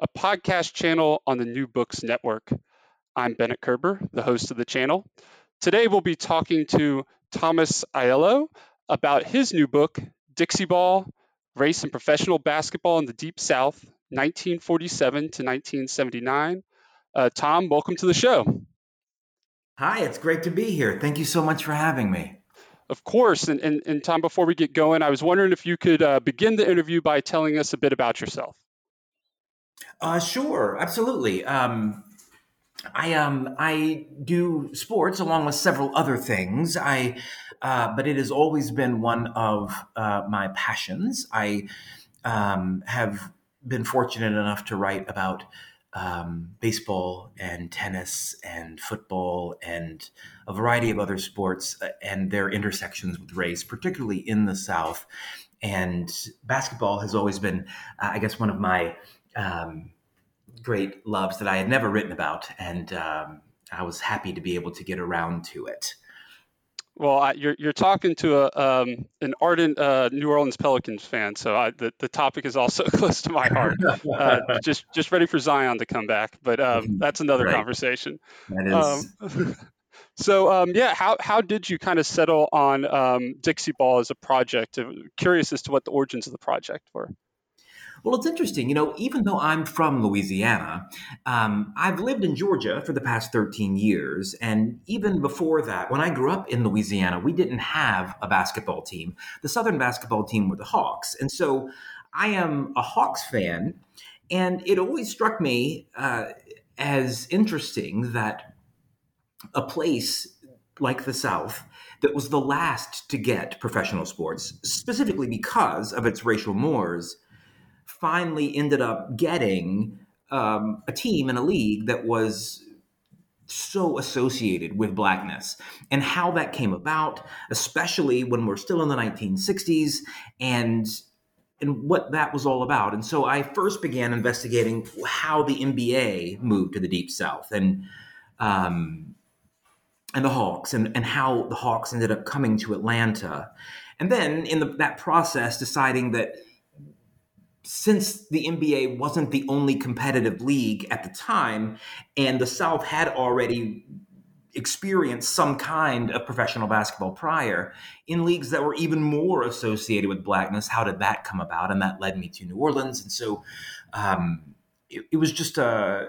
a podcast channel on the New Books Network. I'm Bennett Kerber, the host of the channel. Today, we'll be talking to Thomas Aiello about his new book, Dixie Ball Race and Professional Basketball in the Deep South, 1947 to 1979. Uh, Tom, welcome to the show. Hi, it's great to be here. Thank you so much for having me. Of course. And, and, and Tom, before we get going, I was wondering if you could uh, begin the interview by telling us a bit about yourself. Uh, sure, absolutely. Um, I um I do sports along with several other things. I uh, but it has always been one of uh, my passions. I um, have been fortunate enough to write about um, baseball and tennis and football and a variety of other sports uh, and their intersections with race, particularly in the South. And basketball has always been, uh, I guess, one of my um, great loves that I had never written about. And um, I was happy to be able to get around to it. Well, I, you're you're talking to a um, an ardent uh, New Orleans Pelicans fan, so I, the the topic is also close to my heart. Uh, just just ready for Zion to come back, but um, that's another Right. conversation. That is, Um, so um, yeah, how how did you kind of settle on um, Dixie Ball as a project? Uh, Curious as to what the origins of the project were. Well, it's interesting. You know, even though I'm from Louisiana, um, I've lived in Georgia for the past 13 years. And even before that, when I grew up in Louisiana, we didn't have a basketball team. The Southern basketball team were the Hawks. And so I am a Hawks fan. And it always struck me uh, as interesting that a place like the South that was the last to get professional sports, specifically because of its racial mores, finally ended up getting um, a team in a league that was so associated with blackness and how that came about especially when we're still in the 1960s and and what that was all about. And so i first began investigating how the nba moved to the deep south and um, and the hawks and, and how the hawks ended up coming to atlanta. And then in the, that process deciding that since the NBA wasn't the only competitive league at the time, and the South had already experienced some kind of professional basketball prior in leagues that were even more associated with blackness, how did that come about? And that led me to New Orleans. And so um, it, it was just a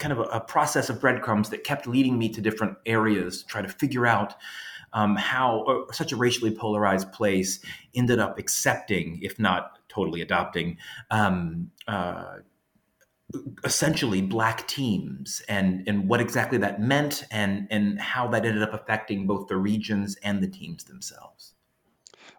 kind of a, a process of breadcrumbs that kept leading me to different areas to try to figure out um, how uh, such a racially polarized place ended up accepting, if not totally adopting, um, uh, essentially black teams and and what exactly that meant and and how that ended up affecting both the regions and the teams themselves.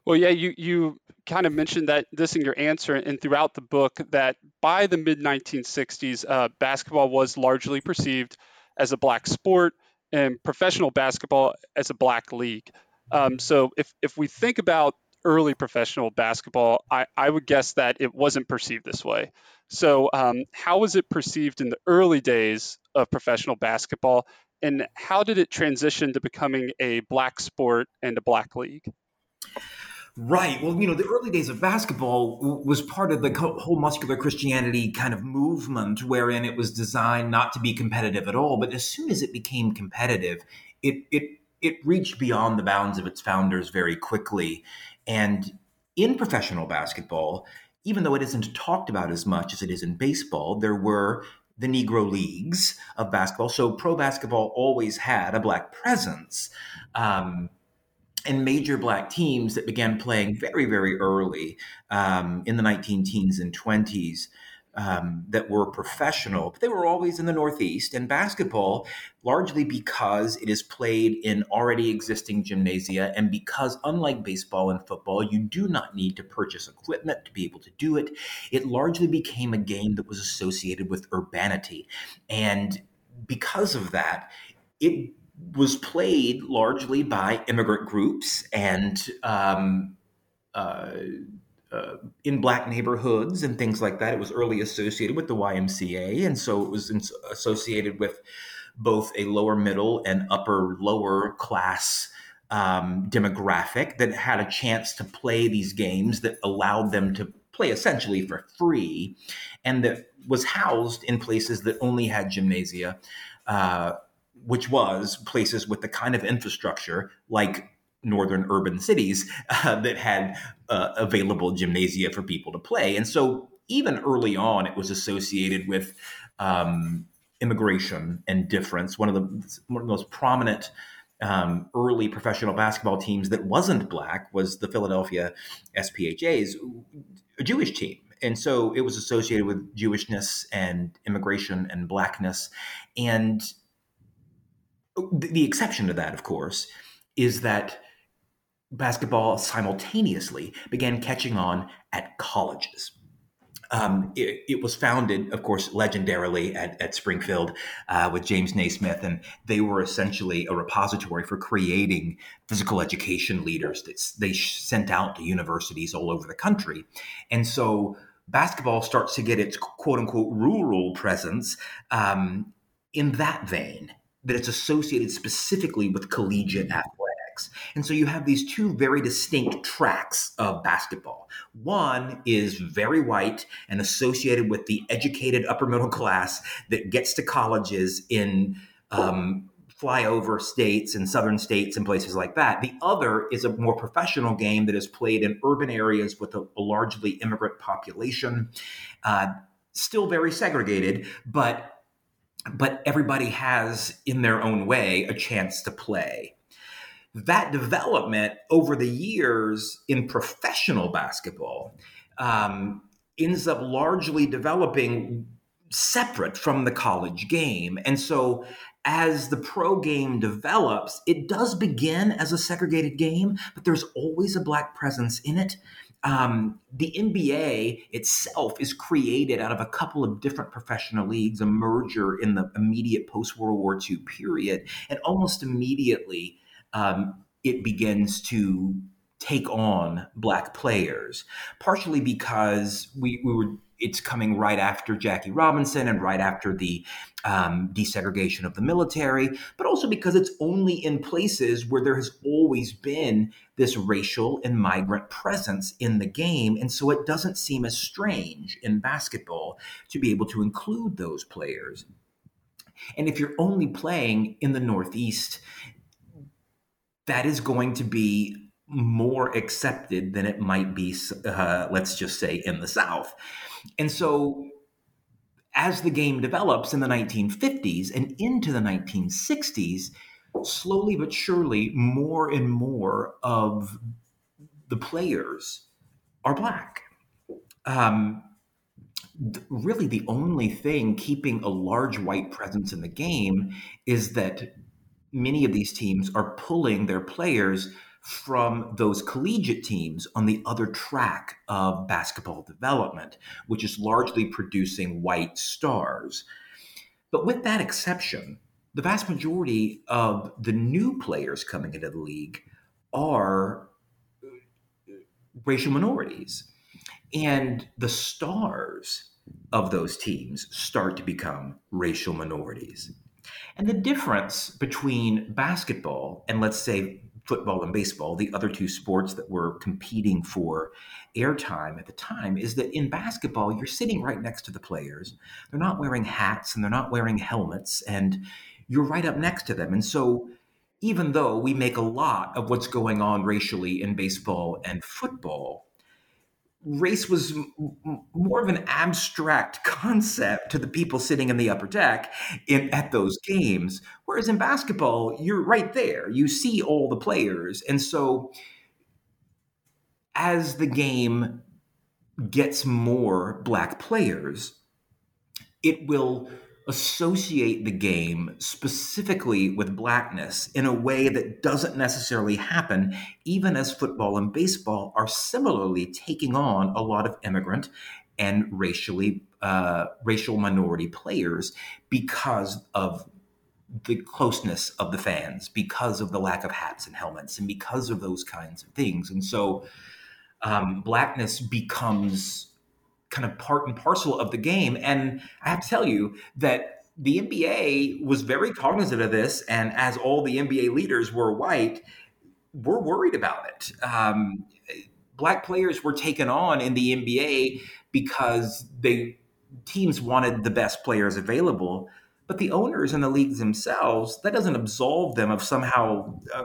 Well, yeah, you you kind of mentioned that this in your answer and throughout the book that by the mid 1960s, uh, basketball was largely perceived as a black sport and professional basketball as a black league. Um, so if if we think about early professional basketball, I, I would guess that it wasn't perceived this way. So um, how was it perceived in the early days of professional basketball, and how did it transition to becoming a black sport and a black league? Right. Well, you know, the early days of basketball was part of the whole muscular Christianity kind of movement, wherein it was designed not to be competitive at all. But as soon as it became competitive, it it it reached beyond the bounds of its founders very quickly. And in professional basketball, even though it isn't talked about as much as it is in baseball, there were the Negro leagues of basketball. So pro basketball always had a black presence. Um, and major black teams that began playing very, very early um, in the 19 teens and 20s um, that were professional, but they were always in the Northeast. And basketball, largely because it is played in already existing gymnasia, and because, unlike baseball and football, you do not need to purchase equipment to be able to do it, it largely became a game that was associated with urbanity. And because of that, it was played largely by immigrant groups and um, uh, uh, in black neighborhoods and things like that. It was early associated with the YMCA, and so it was in, associated with both a lower middle and upper lower class um, demographic that had a chance to play these games that allowed them to play essentially for free, and that was housed in places that only had gymnasia. Uh, which was places with the kind of infrastructure like northern urban cities uh, that had uh, available gymnasia for people to play. And so even early on, it was associated with um, immigration and difference. One of the one of the most prominent um, early professional basketball teams that wasn't black was the Philadelphia SPHA's, a Jewish team. And so it was associated with Jewishness and immigration and blackness. And the exception to that, of course, is that basketball simultaneously began catching on at colleges. Um, it, it, was founded, of course, legendarily at, at Springfield uh, with James Naismith, and they were essentially a repository for creating physical education leaders that they sent out to universities all over the country. And so basketball starts to get its quote unquote rural presence um, in that vein that it's associated specifically with collegiate athletics. And so you have these two very distinct tracks of basketball. One is very white and associated with the educated upper middle class that gets to colleges in um, flyover states and southern states and places like that. The other is a more professional game that is played in urban areas with a, a largely immigrant population. Uh, still very segregated, but but everybody has, in their own way, a chance to play. That development over the years in professional basketball um, ends up largely developing separate from the college game. And so, as the pro game develops, it does begin as a segregated game, but there's always a black presence in it um, the NBA itself is created out of a couple of different professional leagues, a merger in the immediate post World War II period. And almost immediately, um, it begins to take on black players, partially because we, we were it's coming right after Jackie Robinson and right after the um, desegregation of the military, but also because it's only in places where there has always been this racial and migrant presence in the game. And so it doesn't seem as strange in basketball to be able to include those players. And if you're only playing in the Northeast, that is going to be more accepted than it might be, uh, let's just say, in the South. And so, as the game develops in the 1950s and into the 1960s, slowly but surely, more and more of the players are black. Um, really, the only thing keeping a large white presence in the game is that many of these teams are pulling their players from those collegiate teams on the other track of basketball development, which is largely producing white stars. But with that exception, the vast majority of the new players coming into the league are uh, racial minorities. And the stars of those teams start to become racial minorities. And the difference between basketball and, let's say, football and baseball, the other two sports that were competing for airtime at the time, is that in basketball, you're sitting right next to the players. They're not wearing hats and they're not wearing helmets, and you're right up next to them. And so, even though we make a lot of what's going on racially in baseball and football, race was m- more of an abstract concept to the people sitting in the upper deck in, at those games. Whereas in basketball, you're right there. You see all the players. And so as the game gets more black players, it will associate the game specifically with blackness in a way that doesn't necessarily happen, even as football and baseball are similarly taking on a lot of immigrant and racially uh, racial minority players because of the closeness of the fans, because of the lack of hats and helmets, and because of those kinds of things. And so, um, blackness becomes kind of part and parcel of the game. And I have to tell you that the NBA was very cognizant of this, and as all the NBA leaders were white, we're worried about it. Um, black players were taken on in the NBA because they teams wanted the best players available, but the owners and the leagues themselves that doesn't absolve them of somehow uh,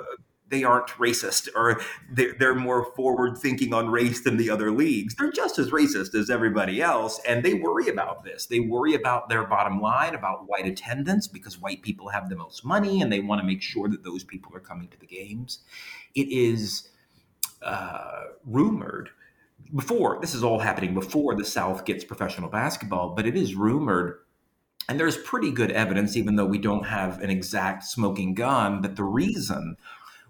they aren't racist or they're, they're more forward thinking on race than the other leagues. They're just as racist as everybody else. And they worry about this. They worry about their bottom line, about white attendance, because white people have the most money and they want to make sure that those people are coming to the games. It is uh, rumored before, this is all happening before the South gets professional basketball, but it is rumored and there's pretty good evidence, even though we don't have an exact smoking gun, that the reason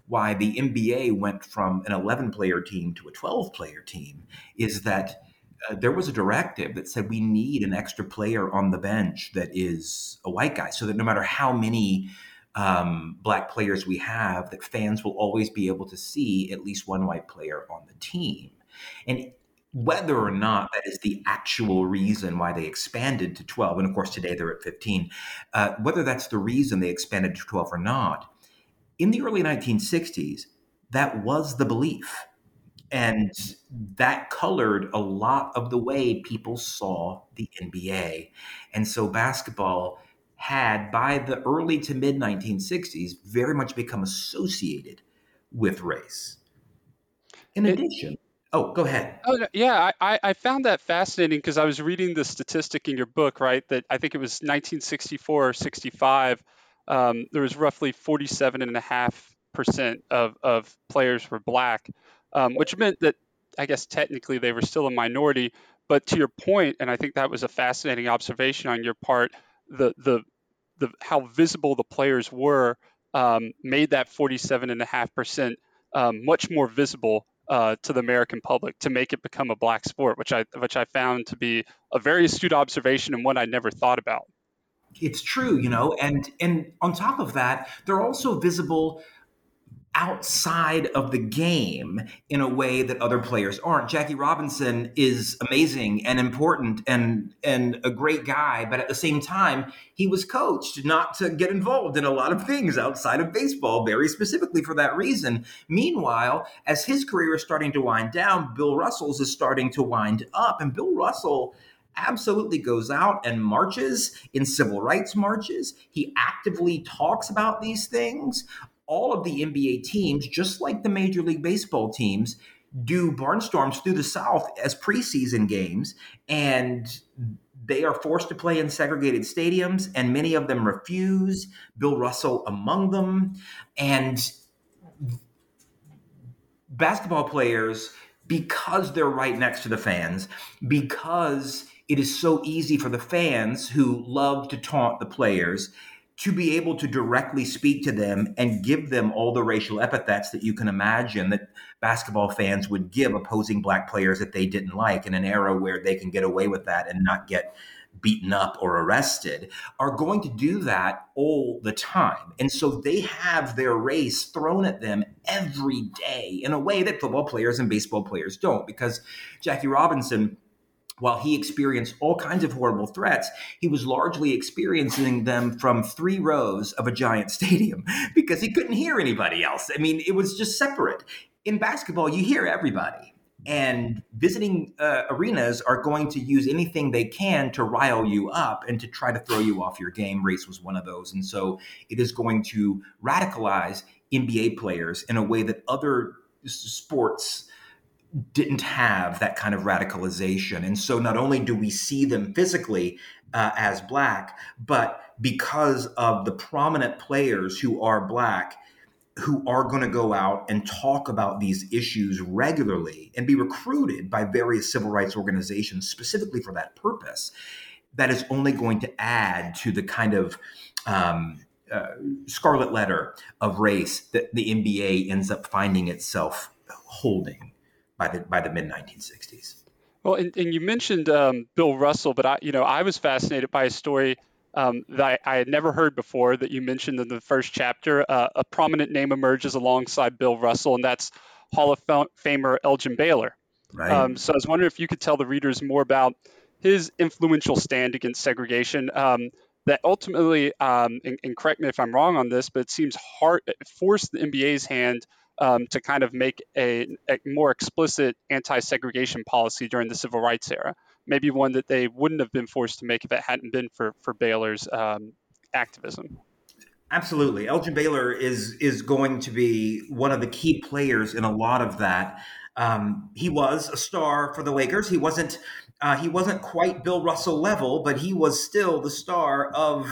why the NBA went from an 11 player team to a 12 player team is that uh, there was a directive that said we need an extra player on the bench that is a white guy so that no matter how many um, black players we have that fans will always be able to see at least one white player on the team. And whether or not that is the actual reason why they expanded to 12 and of course today they're at 15 uh, whether that's the reason they expanded to 12 or not in the early 1960s, that was the belief. And that colored a lot of the way people saw the NBA. And so basketball had, by the early to mid 1960s, very much become associated with race. In it, addition, Oh, go ahead. Oh, yeah, I, I found that fascinating because I was reading the statistic in your book, right? That I think it was 1964 or 65 um, there was roughly 47.5% of, of players were black, um, which meant that I guess technically they were still a minority. But to your point, and I think that was a fascinating observation on your part, the the the how visible the players were um, made that 47.5% um, much more visible uh, to the American public to make it become a black sport, which I which I found to be a very astute observation and one I never thought about it's true, you know, and and on top of that, they're also visible outside of the game in a way that other players aren't. Jackie Robinson is amazing and important and and a great guy, but at the same time, he was coached not to get involved in a lot of things outside of baseball very specifically for that reason. Meanwhile, as his career is starting to wind down, Bill Russell's is starting to wind up and Bill Russell absolutely goes out and marches in civil rights marches. He actively talks about these things. All of the NBA teams, just like the Major League Baseball teams, do barnstorms through the South as preseason games. And they are forced to play in segregated stadiums, and many of them refuse, Bill Russell among them. And basketball players, because they're right next to the fans, because it is so easy for the fans who love to taunt the players to be able to directly speak to them and give them all the racial epithets that you can imagine that basketball fans would give opposing black players that they didn't like in an era where they can get away with that and not get beaten up or arrested are going to do that all the time. And so they have their race thrown at them every day in a way that football players and baseball players don't. Because Jackie Robinson, while he experienced all kinds of horrible threats, he was largely experiencing them from three rows of a giant stadium because he couldn't hear anybody else. I mean, it was just separate. In basketball, you hear everybody and visiting uh, arenas are going to use anything they can to rile you up and to try to throw you off your game. Race was one of those. And so it is going to radicalize NBA players in a way that other sports didn't have that kind of radicalization. And so not only do we see them physically uh, as black, but because of the prominent players who are black, who are going to go out and talk about these issues regularly and be recruited by various civil rights organizations specifically for that purpose, that is only going to add to the kind of um, uh, scarlet letter of race that the NBA ends up finding itself holding by the by the mid 1960s. Well, and, and you mentioned um, Bill Russell, but I, you know, I was fascinated by a story um, that I, I, had never heard before that you mentioned in the first chapter. Uh, a prominent name emerges alongside Bill Russell, and that's Hall of Famer Elgin Baylor. Right. Um, so I was wondering if you could tell the readers more about his influential stand against segregation. Um, that ultimately, um, and, and, correct me if I'm wrong on this, but it seems hard forced the NBA's hand um, to kind of make a, a more explicit anti-segregation policy during the civil rights era maybe one that they wouldn't have been forced to make if it hadn't been for for Baylor's um, activism. Absolutely, Elgin Baylor is is going to be one of the key players in a lot of that. Um, he was a star for the Lakers. He wasn't uh, he wasn't quite Bill Russell level, but he was still the star of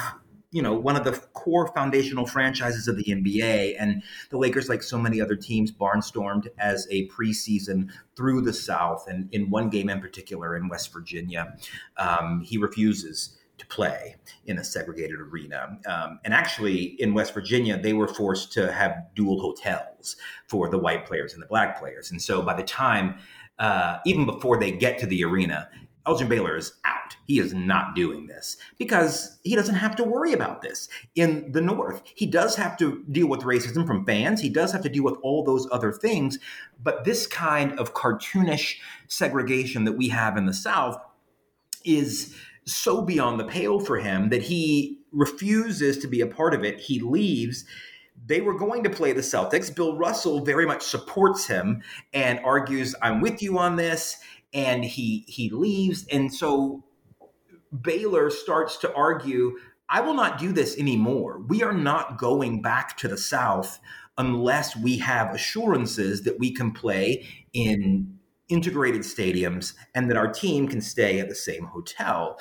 you know one of the core foundational franchises of the NBA, and the Lakers, like so many other teams, barnstormed as a preseason through the South, and in one game in particular in West Virginia, um, he refuses to play in a segregated arena. Um, and actually, in West Virginia, they were forced to have dual hotels for the white players and the black players. And so by the time, uh, even before they get to the arena, Elgin Baylor is out. He is not doing this because he doesn't have to worry about this. In the North, he does have to deal with racism from fans. He does have to deal with all those other things. But this kind of cartoonish segregation that we have in the South is so beyond the pale for him that he refuses to be a part of it. He leaves they were going to play the Celtics. Bill Russell very much supports him and argues, I'm with you on this and he he leaves and so Baylor starts to argue I will not do this anymore. We are not going back to the South unless we have assurances that we can play in integrated stadiums and that our team can stay at the same hotel.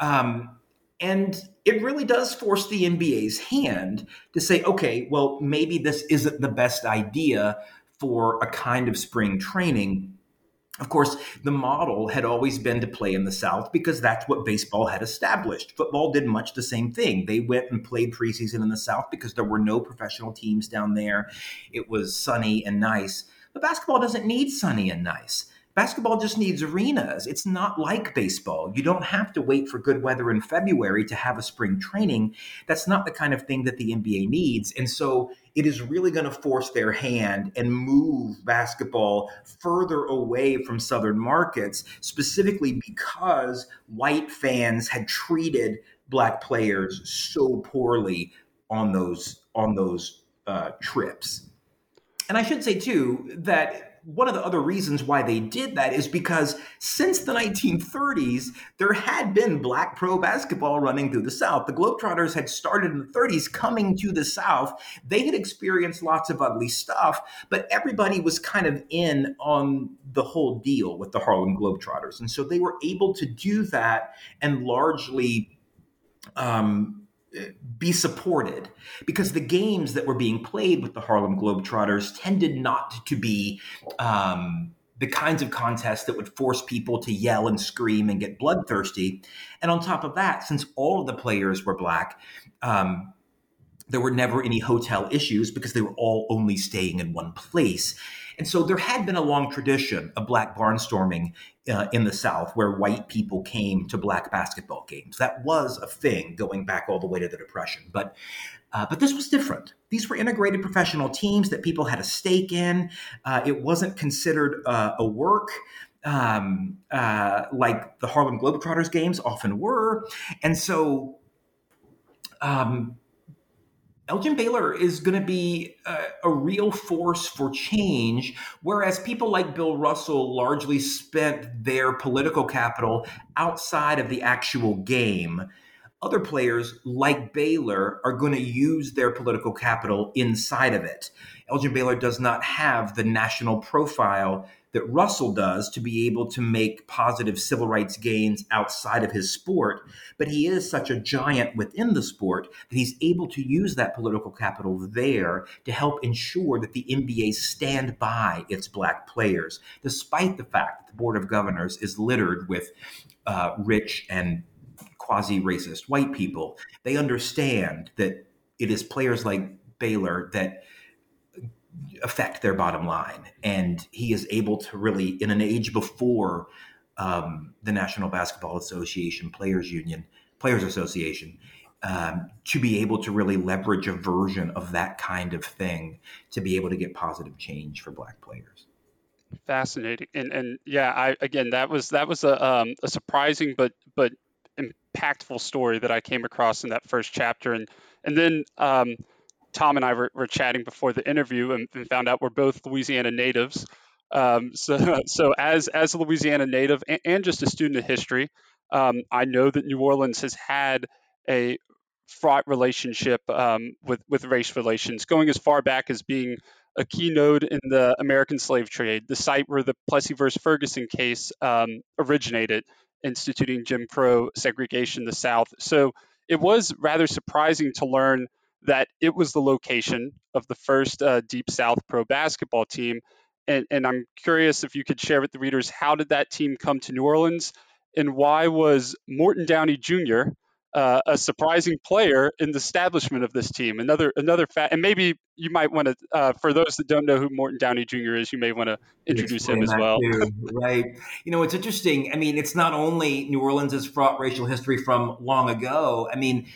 Um, and it really does force the NBA's hand to say, okay, well, maybe this isn't the best idea for a kind of spring training of course, the model had always been to play in the South because that's what baseball had established. Football did much the same thing. They went and played preseason in the South because there were no professional teams down there. It was sunny and nice. But basketball doesn't need sunny and nice. Basketball just needs arenas. It's not like baseball. You don't have to wait for good weather in February to have a spring training. That's not the kind of thing that the NBA needs. And so it is really going to force their hand and move basketball further away from Southern markets, specifically because white fans had treated black players so poorly on those on those uh, trips. And I should say too that one of the other reasons why they did that is because since the 1930s, there had been black pro basketball running through the South. The Globetrotters had started in the 30s coming to the South. They had experienced lots of ugly stuff, but everybody was kind of in on the whole deal with the Harlem Globetrotters. And so they were able to do that and largely um, be supported because the games that were being played with the Harlem Globetrotters tended not to be um, the kinds of contests that would force people to yell and scream and get bloodthirsty. And on top of that, since all of the players were black, um, there were never any hotel issues because they were all only staying in one place. And so there had been a long tradition of black barnstorming uh, in the South where white people came to black basketball games. That was a thing going back all the way to the Depression. But uh, but this was different. These were integrated professional teams that people had a stake in. Uh, it wasn't considered uh, a work um, uh, like the Harlem Globetrotters games often were. And so um, Elgin Baylor is going to be a, a, real force for change, whereas people like Bill Russell largely spent their political capital outside of the actual game. Other players like Baylor are going to use their political capital inside of it. Elgin Baylor does not have the national profile that Russell does to be able to make positive civil rights gains outside of his sport. But he is such a giant within the sport that he's able to use that political capital there to help ensure that the NBA stand by its black players, despite the fact that the Board of Governors is littered with uh, rich and quasi racist white people. They understand that it is players like Baylor that affect their bottom line. And he is able to really, in an age before um, the National Basketball Association, Players Union, Players Association, um, to be able to really leverage a version of that kind of thing to be able to get positive change for Black players. Fascinating, and and yeah, I again that was that was a um, a surprising but but impactful story that I came across in that first chapter, and and then. Um, Tom and I were, were chatting before the interview and, and, found out we're both Louisiana natives. Um, so, so as as a Louisiana native and, and just a student of history, um, I know that New Orleans has had a fraught relationship um, with with race relations, going as far back as being a key node in the American slave trade, the site where the Plessy versus Ferguson case um, originated, instituting Jim Crow segregation in the South. So it was rather surprising to learn that it was the location of the first uh, Deep South pro basketball team. And, and I'm curious if you could share with the readers how did that team come to New Orleans and why was Morton Downey Jr. Uh, a surprising player in the establishment of this team. Another another fact, and maybe you might want to, uh, for those that don't know who Morton Downey Jr. is, you may want to introduce him as well. Too, right. You know, it's interesting. I mean, it's not only New Orleans' fraught racial history from long ago. I mean,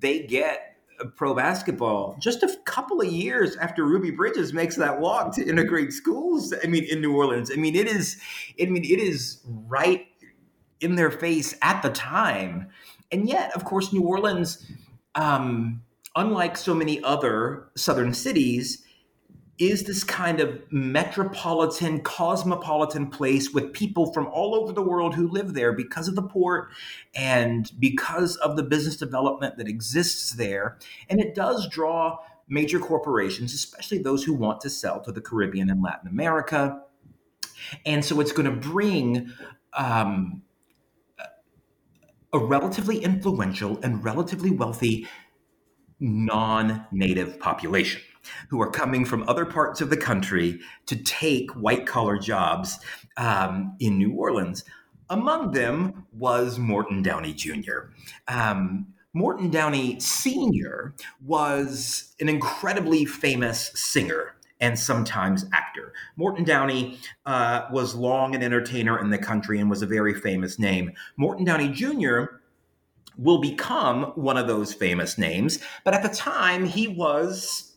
they get pro basketball just a couple of years after Ruby Bridges makes that walk to integrate schools. I mean, in New Orleans. I mean, it is. I mean, it is right in their face at the time, and yet, of course, New Orleans, um, unlike so many other southern cities, is this kind of metropolitan, cosmopolitan place with people from all over the world who live there because of the port and because of the business development that exists there. And it does draw major corporations, especially those who want to sell to the Caribbean and Latin America. And so it's going to bring um, a relatively influential and relatively wealthy non native population who are coming from other parts of the country to take white collar jobs um, in New Orleans. Among them was Morton Downey Jr. Um, Morton Downey Sr. was an incredibly famous singer and sometimes actor. Morton Downey uh, was long an entertainer in the country and was a very famous name. Morton Downey Jr. will become one of those famous names, but at the time he was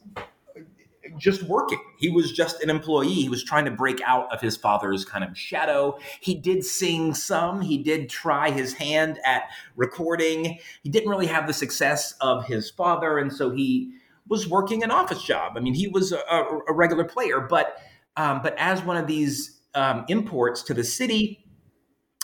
just working. He was just an employee. He was trying to break out of his father's kind of shadow. He did sing some. He did try his hand at recording. He didn't really have the success of his father, and so he was working an office job. I mean, he was a, a regular player, but um, but as one of these um, imports to the city,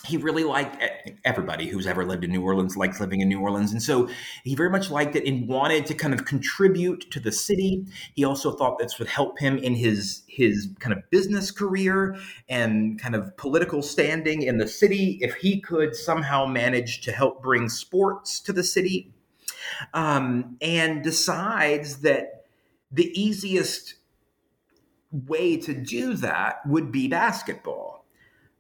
he really liked everybody who's ever lived in New Orleans likes living in New Orleans. And so he very much liked it and wanted to kind of contribute to the city. He also thought this would help him in his his kind of business career and kind of political standing in the city if he could somehow manage to help bring sports to the city. Um, and decides that the easiest way to do that would be basketball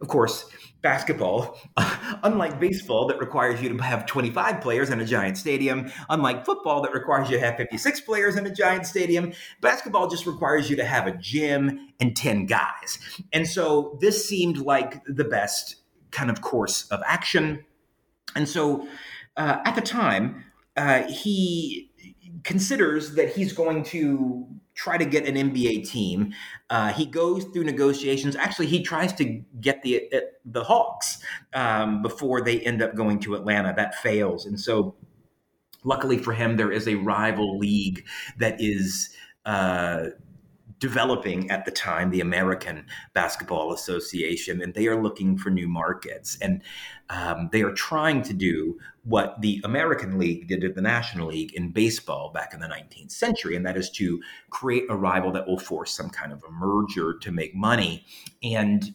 of course, basketball, unlike baseball that requires you to have 25 players in a giant stadium, unlike football that requires you to have 56 players in a giant stadium, basketball just requires you to have a gym and 10 guys. And so this seemed like the best kind of course of action. And so uh, at the time, uh, he considers that he's going to try to get an NBA team. Uh, he goes through negotiations. Actually, he tries to get the uh, the Hawks um, before they end up going to Atlanta. That fails, and so luckily for him, there is a rival league that is. Uh, developing at the time, the American Basketball Association, and they are looking for new markets. And um, they are trying to do what the American League did at the National League in baseball back in the 19th century, and that is to create a rival that will force some kind of a merger to make money. And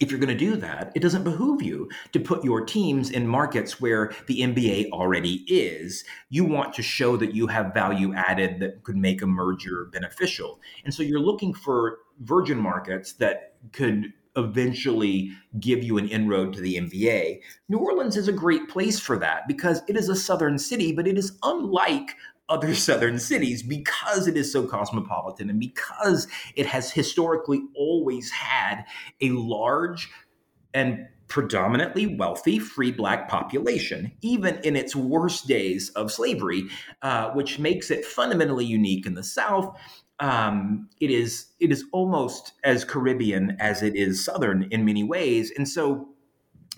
if you're going to do that, it doesn't behoove you to put your teams in markets where the NBA already is. You want to show that you have value added that could make a merger beneficial. And so you're looking for virgin markets that could eventually give you an inroad to the NBA. New Orleans is a great place for that because it is a southern city, but it is unlike other southern cities because it is so cosmopolitan and because it has historically always had a large and predominantly wealthy free black population, even in its worst days of slavery, uh, which makes it fundamentally unique in the South. Um, it is it is almost as Caribbean as it is Southern in many ways, and so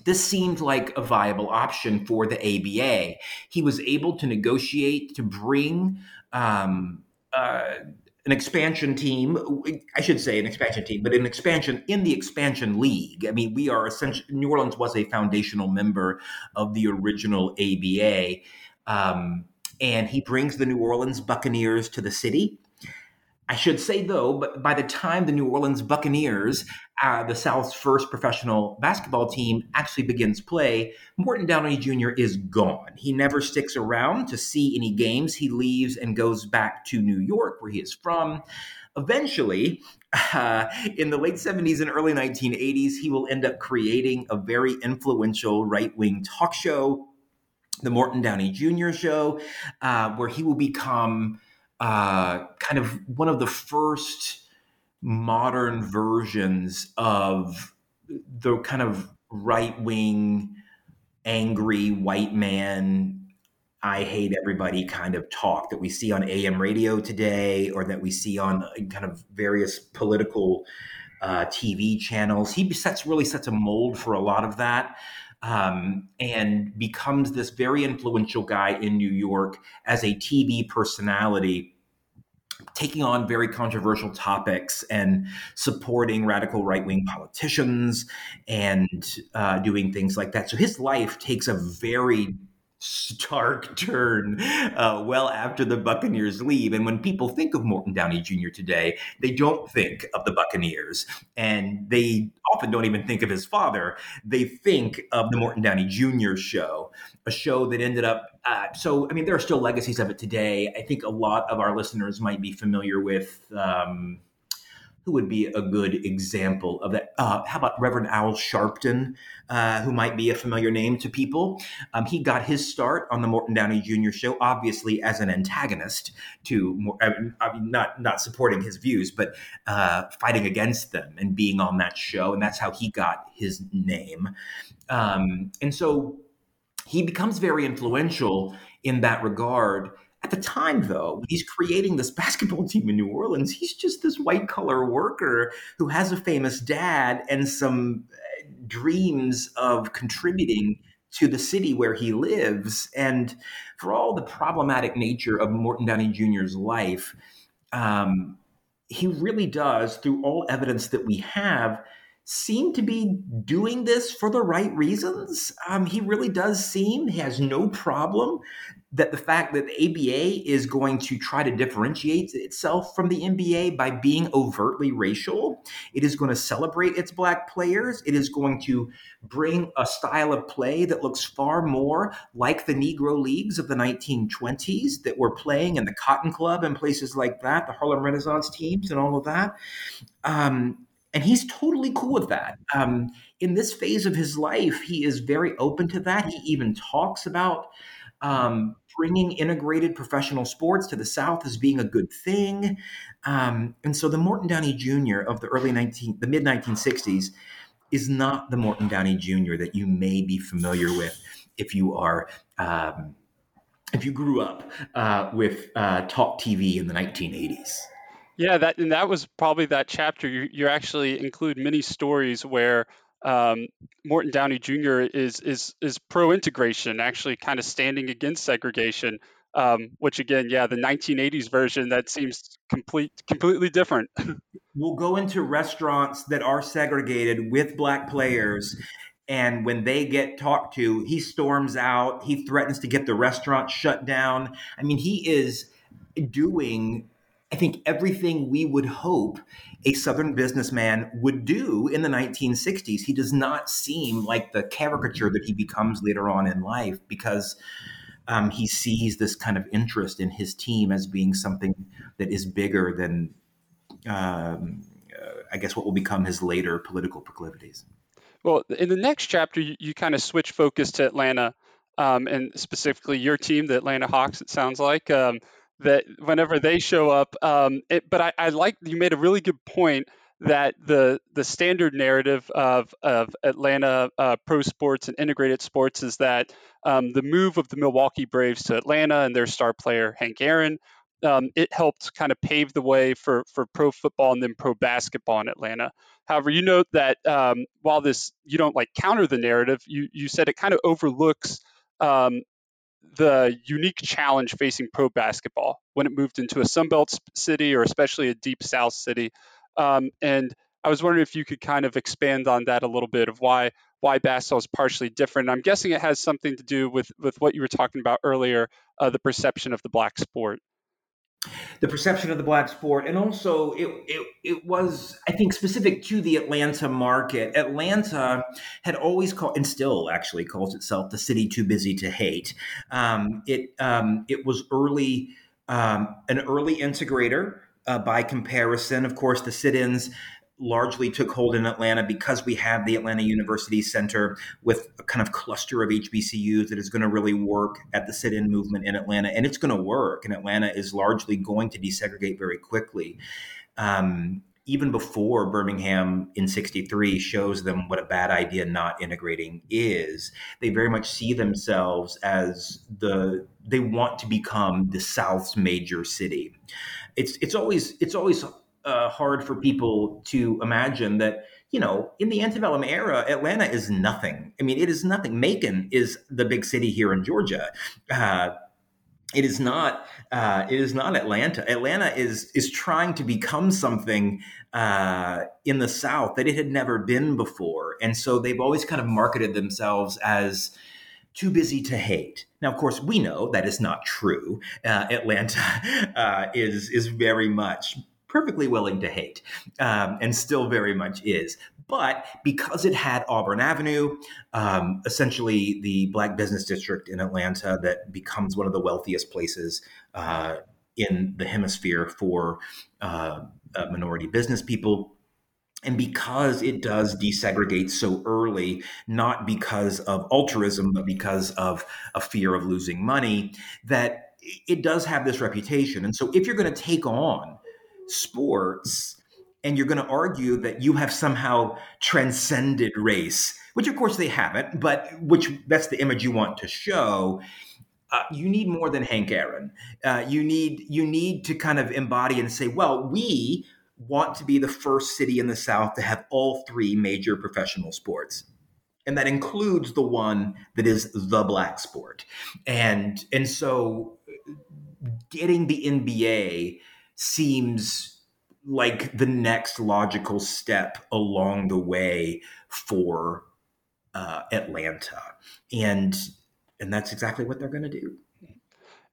this seemed like a viable option for the ABA. He was able to negotiate to bring um, uh, an expansion team. I should say an expansion team, but an expansion in the expansion league. I mean, we are essentially New Orleans was a foundational member of the original ABA, um, and he brings the New Orleans Buccaneers to the city. I should say, though, but by the time the New Orleans Buccaneers, uh, the South's first professional basketball team, actually begins play, Morton Downey Jr. is gone. He never sticks around to see any games. He leaves and goes back to New York, where he is from. Eventually, uh, in the late 70s and early 1980s, he will end up creating a very influential right wing talk show, The Morton Downey Jr. Show, uh, where he will become uh, kind of one of the first modern versions of the kind of right wing, angry white man, I hate everybody kind of talk that we see on AM radio today or that we see on uh, kind of various political uh, TV channels. He sets really sets a mold for a lot of that. Um, and becomes this very influential guy in New York as a TV personality taking on very controversial topics and supporting radical right wing politicians and uh, doing things like that. So his life takes a very stark turn uh, well after the Buccaneers leave. And when people think of Morton Downey Jr. today, they don't think of the Buccaneers. And they often don't even think of his father. They think of the Morton Downey Jr. show, a show that ended up. Uh, so, I mean, there are still legacies of it today. I think a lot of our listeners might be familiar with. Um, who would be a good example of that? Uh, how about Reverend Al Sharpton, uh, who might be a familiar name to people? Um, he got his start on the Morton Downey Jr. show, obviously as an antagonist to, I mean, not not supporting his views, but uh, fighting against them and being on that show, and that's how he got his name. Um, and so he becomes very influential in that regard at the time, though, he's creating this basketball team in New Orleans, he's just this white collar worker who has a famous dad and some uh, dreams of contributing to the city where he lives. And for all the problematic nature of Morton Downey Jr.'s life, um, he really does, through all evidence that we have, seem to be doing this for the right reasons. Um, he really does seem, he has no problem that the fact that the ABA is going to try to differentiate itself from the NBA by being overtly racial. It is going to celebrate its black players. It is going to bring a style of play that looks far more like the Negro leagues of the 1920s that were playing in the Cotton Club and places like that, the Harlem Renaissance teams and all of that. Um, and he's totally cool with that. Um, in this phase of his life, he is very open to that. He even talks about um, bringing integrated professional sports to the South as being a good thing. Um, and so the Morton Downey Jr. of the early 19, the mid 1960s is not the Morton Downey Jr. that you may be familiar with if you are. Um, if you grew up uh, with uh, talk TV in the 1980s. Yeah, that and that was probably that chapter. You, you actually include many stories where um, Morton Downey Jr. is is is pro integration, actually kind of standing against segregation. Um, which again, yeah, the 1980s version that seems complete completely different. we'll go into restaurants that are segregated with black players. And when they get talked to, he storms out. He threatens to get the restaurant shut down. I mean, he is doing I think everything we would hope a Southern businessman would do in the 1960s. He does not seem like the caricature that he becomes later on in life because um, he sees this kind of interest in his team as being something that is bigger than, um, uh, I guess, what will become his later political proclivities. Well, in the next chapter, you, you kind of switch focus to Atlanta. Um, and specifically your team, the Atlanta Hawks, it sounds like. That whenever they show up. Um, it, but I, I like you made a really good point that the the standard narrative of of Atlanta uh, pro sports and integrated sports is that um, the move of the Milwaukee Braves to Atlanta and their star player Hank Aaron. Um, it helped kind of pave the way for, for pro football and then pro basketball in Atlanta. However, you note that um, while this you don't like counter the narrative, you you said it kind of overlooks um, the unique challenge facing pro basketball when it moved into a Sunbelt city or especially a deep South city. Um, and I was wondering if you could kind of expand on that a little bit of why why basketball is partially different. I'm guessing it has something to do with with what you were talking about earlier, uh, the perception of the black sport the perception of the black sport and also it, it, it was i think specific to the atlanta market. Atlanta had always called and still actually calls itself the city too busy to hate. Um, it, um, it was early um, an early integrator uh, by comparison. Of course the sit-ins largely took hold in Atlanta because we have the Atlanta University Center with a kind of cluster of HBCUs that is going to really work at the sit in movement in Atlanta. And it's going to work. And Atlanta is largely going to desegregate very quickly. Um, even before Birmingham in 63 shows them what a bad idea not integrating is, they very much see themselves as the they want to become the South's major city. It's it's always it's always uh, hard for people to imagine that you know in the antebellum era atlanta is nothing. I mean it is nothing. Macon is the big city here in georgia. Uh, it is not uh, it is not atlanta. Atlanta is is trying to become something uh, in the south that it had never been before. And so they've always kind of marketed themselves as too busy to hate. Now, of course, we know that is not true. Uh, Atlanta uh, is is very much perfectly willing to hate um, and still very much is. But because it had Auburn Avenue, um, essentially the black business district in Atlanta that becomes one of the wealthiest places uh, in the hemisphere for uh, uh, minority business people. And because it does desegregate so early, not because of altruism, but because of a fear of losing money, that it does have this reputation. And so if you're going to take on sports and you're going to argue that you have somehow transcended race, which of course they haven't, but which that's the image you want to show. Uh, you need more than Hank Aaron. Uh, you need you need to kind of embody and say, well, we want to be the first city in the South to have all three major professional sports. And that includes the one that is the black sport. And and so getting the NBA seems like the next logical step along the way for uh, Atlanta, and and that's exactly what they're going to do.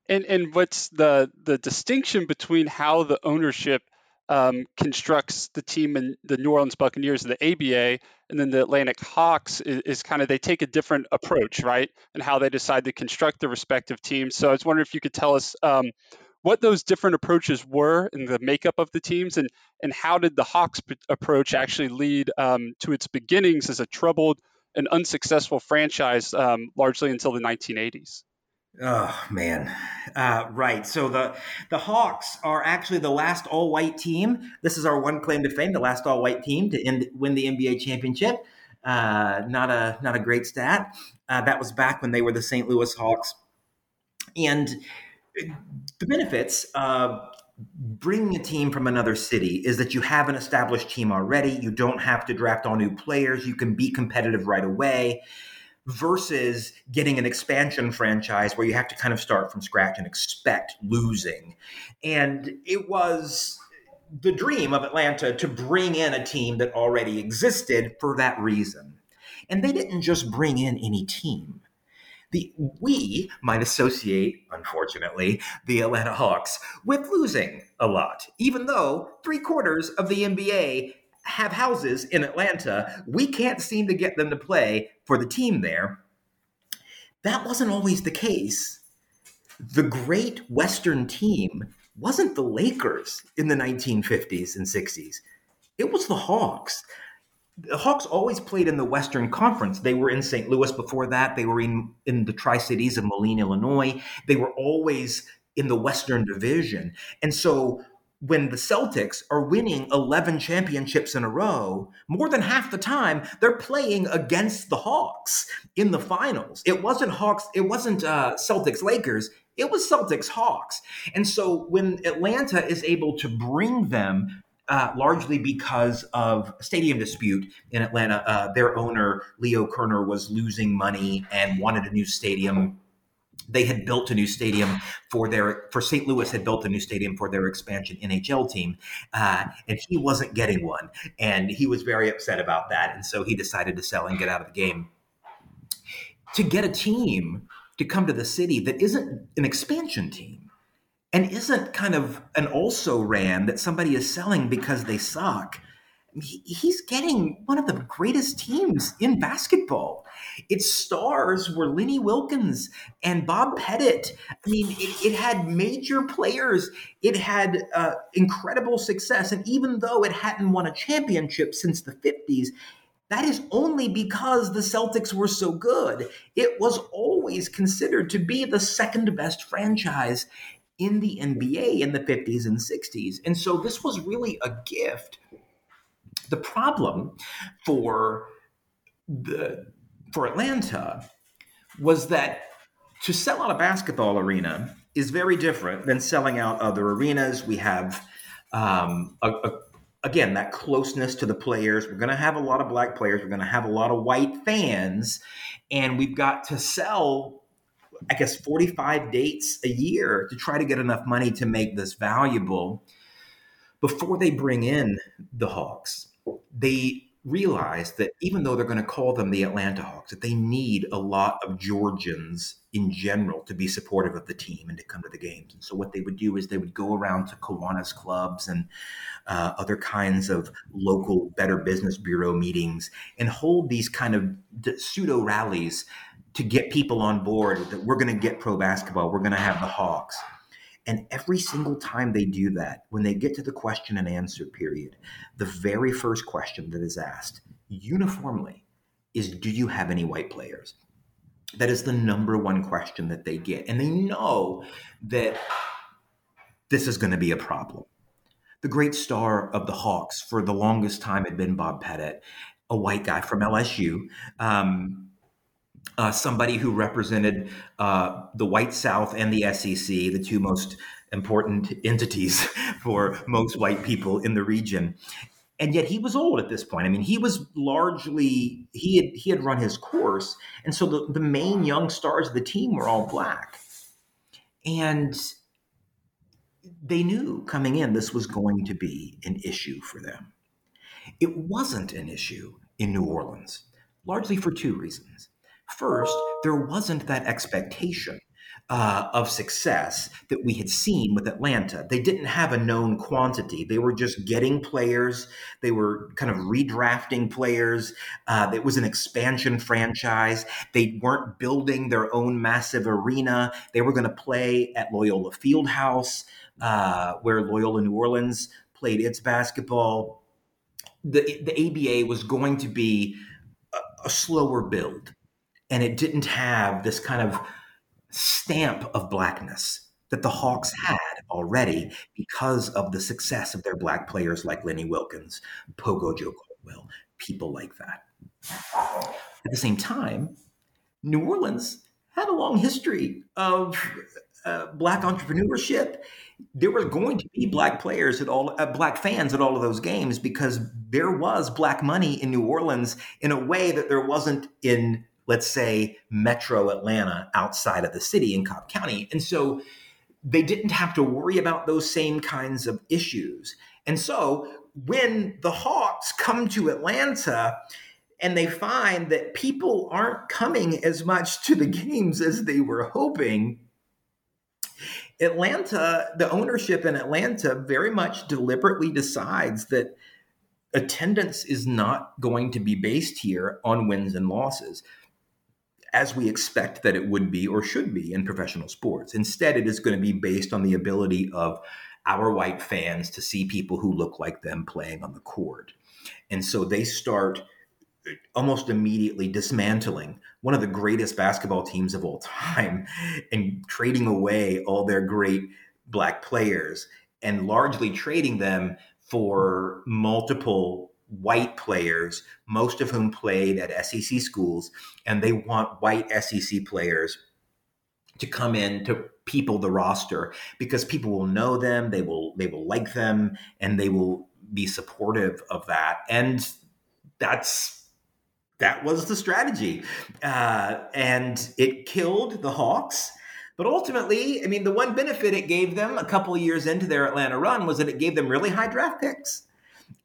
And and what's the the distinction between how the ownership um, constructs the team in the New Orleans Buccaneers, the ABA, and then the Atlanta Hawks is, is, kind of they take a different approach, right? And how they decide to construct the respective teams. So I was wondering if you could tell us um, what those different approaches were in the makeup of the teams, and and how did the Hawks approach actually lead um, to its beginnings as a troubled and unsuccessful franchise, um, largely until the 1980s. Oh man, uh, right. So the the Hawks are actually the last all white team. This is our one claim to fame: the last all white team to end, win the NBA championship. Uh, not a not a great stat. Uh, that was back when they were the St. Louis Hawks. And the benefits of bringing a team from another city is that you have an established team already. You don't have to draft all new players. You can be competitive right away versus getting an expansion franchise where you have to kind of start from scratch and expect losing. And it was the dream of Atlanta to bring in a team that already existed for that reason. And they didn't just bring in any team. The, we might associate, unfortunately, the Atlanta Hawks with losing a lot. Even though three quarters of the NBA have houses in Atlanta, we can't seem to get them to play for the team there. That wasn't always the case. The great Western team wasn't the Lakers in the 1950s and 60s. It was the Hawks. The Hawks always played in the Western Conference. They were in St. Louis before that. They were in, in the Tri Cities of Moline, Illinois. They were always in the Western Division. And so when the Celtics are winning 11 championships in a row, more than half the time they're playing against the Hawks in the finals. It wasn't Hawks, it wasn't uh, Celtics Lakers, it was Celtics Hawks. And so when Atlanta is able to bring them uh, largely because of a stadium dispute in Atlanta. Uh, their owner, Leo Kerner, was losing money and wanted a new stadium they had built a new stadium for their for St. Louis had built a new stadium for their expansion NHL team, uh, and he wasn't getting one, and he was very upset about that, and so he decided to sell and get out of the game. To get a team to come to the city that isn't an expansion team and isn't kind of an also ran that somebody is selling because they suck he's getting one of the greatest teams in basketball. Its stars were Lenny Wilkens and Bob Pettit. I mean, it, it had major players. It had uh, incredible success. And even though it hadn't won a championship since the 50s, that is only because the Celtics were so good. It was always considered to be the second best franchise in the NBA in the 50s and 60s. And so this was really a gift the problem for the for Atlanta was that to sell out a basketball arena is very different than selling out other arenas. We have um, a, a, again that closeness to the players. We're going to have a lot of black players. We're going to have a lot of white fans, and we've got to sell. I guess 45 dates a year to try to get enough money to make this valuable before they bring in the Hawks they realize that even though they're going to call them the Atlanta Hawks, that they need a lot of Georgians in general to be supportive of the team and to come to the games. And so what they would do is they would go around to Kiwanis clubs and uh, other kinds of local Better Business Bureau meetings and hold these kind of pseudo rallies to get people on board that we're going to get pro basketball, we're going to have the Hawks. And every single time they do that, when they get to the question and answer period, the very first question that is asked uniformly is Do you have any white players? That is the number one question that they get. And they know that this is going to be a problem. The great star of the Hawks for the longest time had been Bob Pettit, a white guy from LSU. Um, uh, somebody who represented uh, the white South and the SEC, the two most important entities for most white people in the region. And yet he was old at this point. I mean, he was largely he had he had run his course, and so the, the main young stars of the team were all black. And they knew coming in this was going to be an issue for them. It wasn't an issue in New Orleans, largely for two reasons. First, there wasn't that expectation uh, of success that we had seen with Atlanta. They didn't have a known quantity. They were just getting players. They were kind of redrafting players. Uh, it was an expansion franchise. They weren't building their own massive arena. They were going to play at Loyola Fieldhouse, uh, where Loyola New Orleans played its basketball. The, the ABA was going to be a, a slower build, and it didn't have this kind of stamp of blackness that the Hawks had already because of the success of their black players like Lenny Wilkens, Pogo Joe Caldwell, people like that. At the same time, New Orleans had a long history of uh, black entrepreneurship. There were going to be black players at all, uh, black fans at all of those games because there was black money in New Orleans in a way that there wasn't in let's say, metro Atlanta outside of the city in Cobb County. And so they didn't have to worry about those same kinds of issues. And so when the Hawks come to Atlanta, and they find that people aren't coming as much to the games as they were hoping. Atlanta, the ownership in Atlanta very much deliberately decides that attendance is not going to be based here on wins and losses as we expect that it would be or should be in professional sports. Instead, it is going to be based on the ability of our white fans to see people who look like them playing on the court. And so they start uh, almost immediately dismantling one of the greatest basketball teams of all time and trading away all their great black players and largely trading them for multiple white players, most of whom played at SEC schools, and they want white SEC players to come in to people the roster because people will know them, they will they will like them, and they will be supportive of that. And that's that was the strategy, uh, and it killed the Hawks. But ultimately, I mean, the one benefit it gave them a couple years into their Atlanta run was that it gave them really high draft picks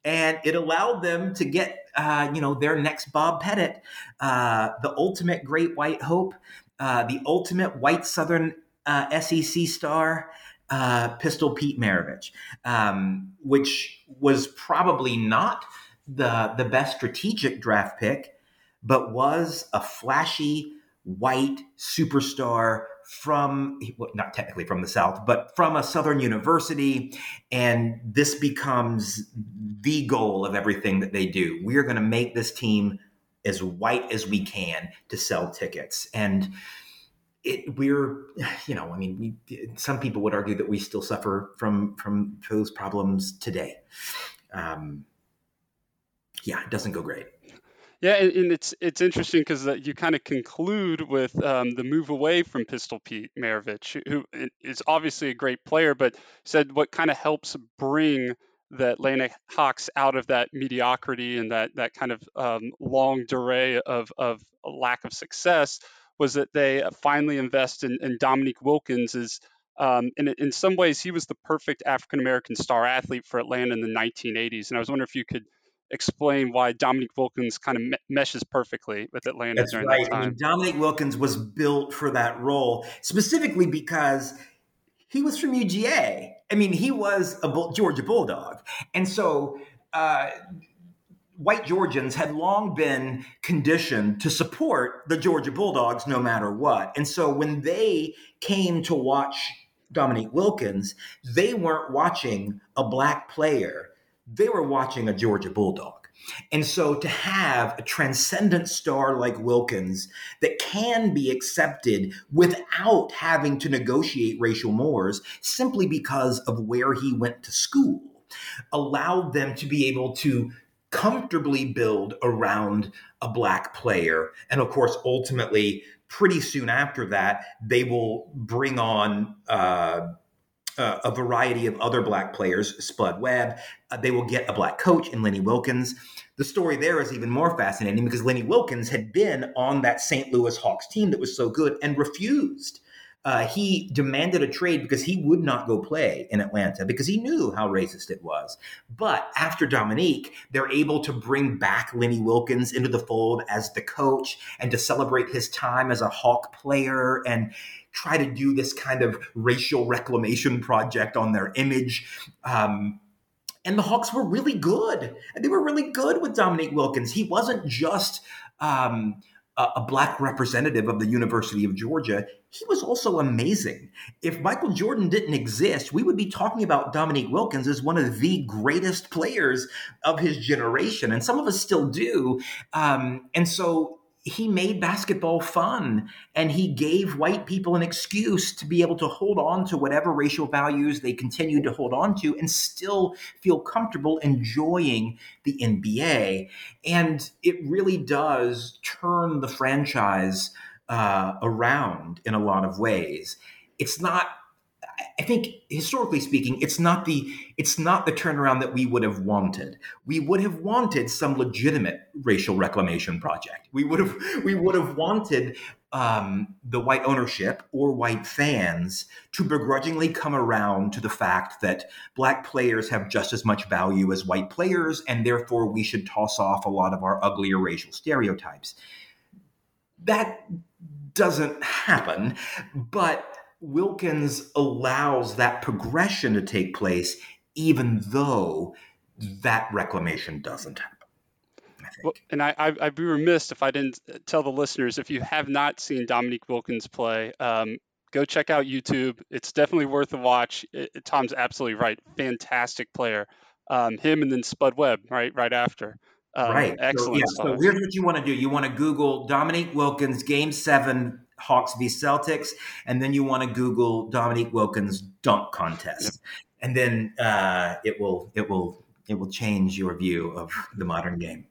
and it allowed them to get uh, you know their next Bob Pettit, uh, the ultimate great white hope, uh, the ultimate white Southern uh, SEC star. Uh, Pistol Pete Maravich, um, which was probably not the the best strategic draft pick, but was a flashy white superstar from well, not technically from the south but from a southern university and this becomes the goal of everything that they do. We're going to make this team as white as we can to sell tickets. And it, we're you know i mean we, some people would argue that we still suffer from from those problems today. Um, yeah it doesn't go great yeah, and, it's it's interesting because you kind of conclude with um, the move away from Pistol Pete Maravich, who is obviously a great player, but said what kind of helps bring the Atlanta Hawks out of that mediocrity and that that kind of um, longue durée of of lack of success was that they finally invest in, in Dominique Wilkins is um, in, in some ways he was the perfect African American star athlete for Atlanta in the 1980s and I was wondering if you could explain why Dominique Wilkins kind of me- meshes perfectly with Atlanta That's during right. that time. I mean, Dominique Wilkins was built for that role specifically because he was from UGA. I mean, he was a Bull- Georgia Bulldog, and so. Uh, white Georgians had long been conditioned to support the Georgia Bulldogs no matter what. And so when they came to watch Dominique Wilkins, they weren't watching a black player they were watching a Georgia Bulldog. And so to have a transcendent star like Wilkins that can be accepted without having to negotiate racial mores simply because of where he went to school allowed them to be able to comfortably build around a black player. And of course, ultimately, pretty soon after that, they will bring on. Uh, uh, a variety of other black players, Spud Webb. Uh, they will get a black coach in Lenny Wilkens. The story there is even more fascinating because Lenny Wilkens had been on that St. Louis Hawks team that was so good and refused. Uh, he demanded a trade because he would not go play in Atlanta because he knew how racist it was. But after Dominique, they're able to bring back Lenny Wilkens into the fold as the coach and to celebrate his time as a Hawk player and try to do this kind of racial reclamation project on their image. Um, and the Hawks were really good. They were really good with Dominique Wilkins. He wasn't just um, a, a black representative of the University of Georgia. He was also amazing. If Michael Jordan didn't exist, we would be talking about Dominique Wilkins as one of the greatest players of his generation. And some of us still do. Um, and so he made basketball fun and he gave white people an excuse to be able to hold on to whatever racial values they continued to hold on to and still feel comfortable enjoying the NBA. And it really does turn the franchise uh, around in a lot of ways. It's not I think historically speaking, it's not the it's not the turnaround that we would have wanted. We would have wanted some legitimate racial reclamation project. We would have we would have wanted um, the white ownership or white fans to begrudgingly come around to the fact that black players have just as much value as white players, and therefore we should toss off a lot of our uglier racial stereotypes. That doesn't happen, but Wilkins allows that progression to take place, even though that reclamation doesn't happen. Well, and I, I, would be remiss if I didn't tell the listeners if you have not seen Dominique Wilkins play, um, go check out YouTube. It's definitely worth a watch. It, Tom's absolutely right. Fantastic player. Um, him and then Spud Webb right right after. Um, right. Excellent. So, yeah. So here's what you want to do. You want to Google Dominique Wilkins Game Seven Hawks v Celtics, and then you want to Google Dominique Wilkins dunk contest, and then uh, it will it will it will change your view of the modern game.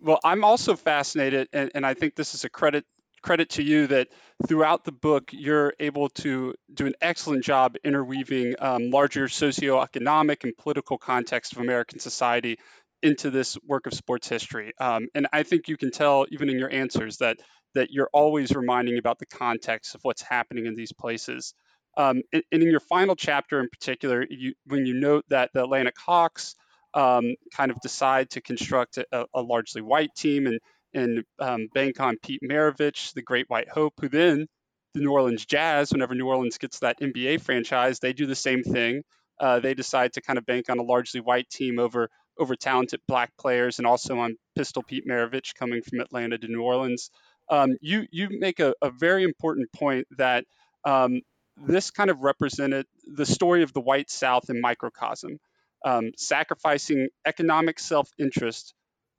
Well, I'm also fascinated, and, and I think this is a credit credit to you that throughout the book you're able to do an excellent job interweaving um, larger socioeconomic and political context of American society into this work of sports history. Um, and I think you can tell even in your answers that that you're always reminding about the context of what's happening in these places. Um, and, and, in your final chapter in particular, you, when you note that the Atlanta Hawks um, kind of decide to construct a, a largely white team and, and um, bank on Pete Maravich, the great white hope, who then the New Orleans Jazz, whenever New Orleans gets that NBA franchise, they do the same thing. Uh, they decide to kind of bank on a largely white team over over talented black players and also on Pistol Pete Maravich coming from Atlanta to New Orleans um, you you make a, a, very important point that um, this kind of represented the story of the white South in microcosm, um, sacrificing economic self-interest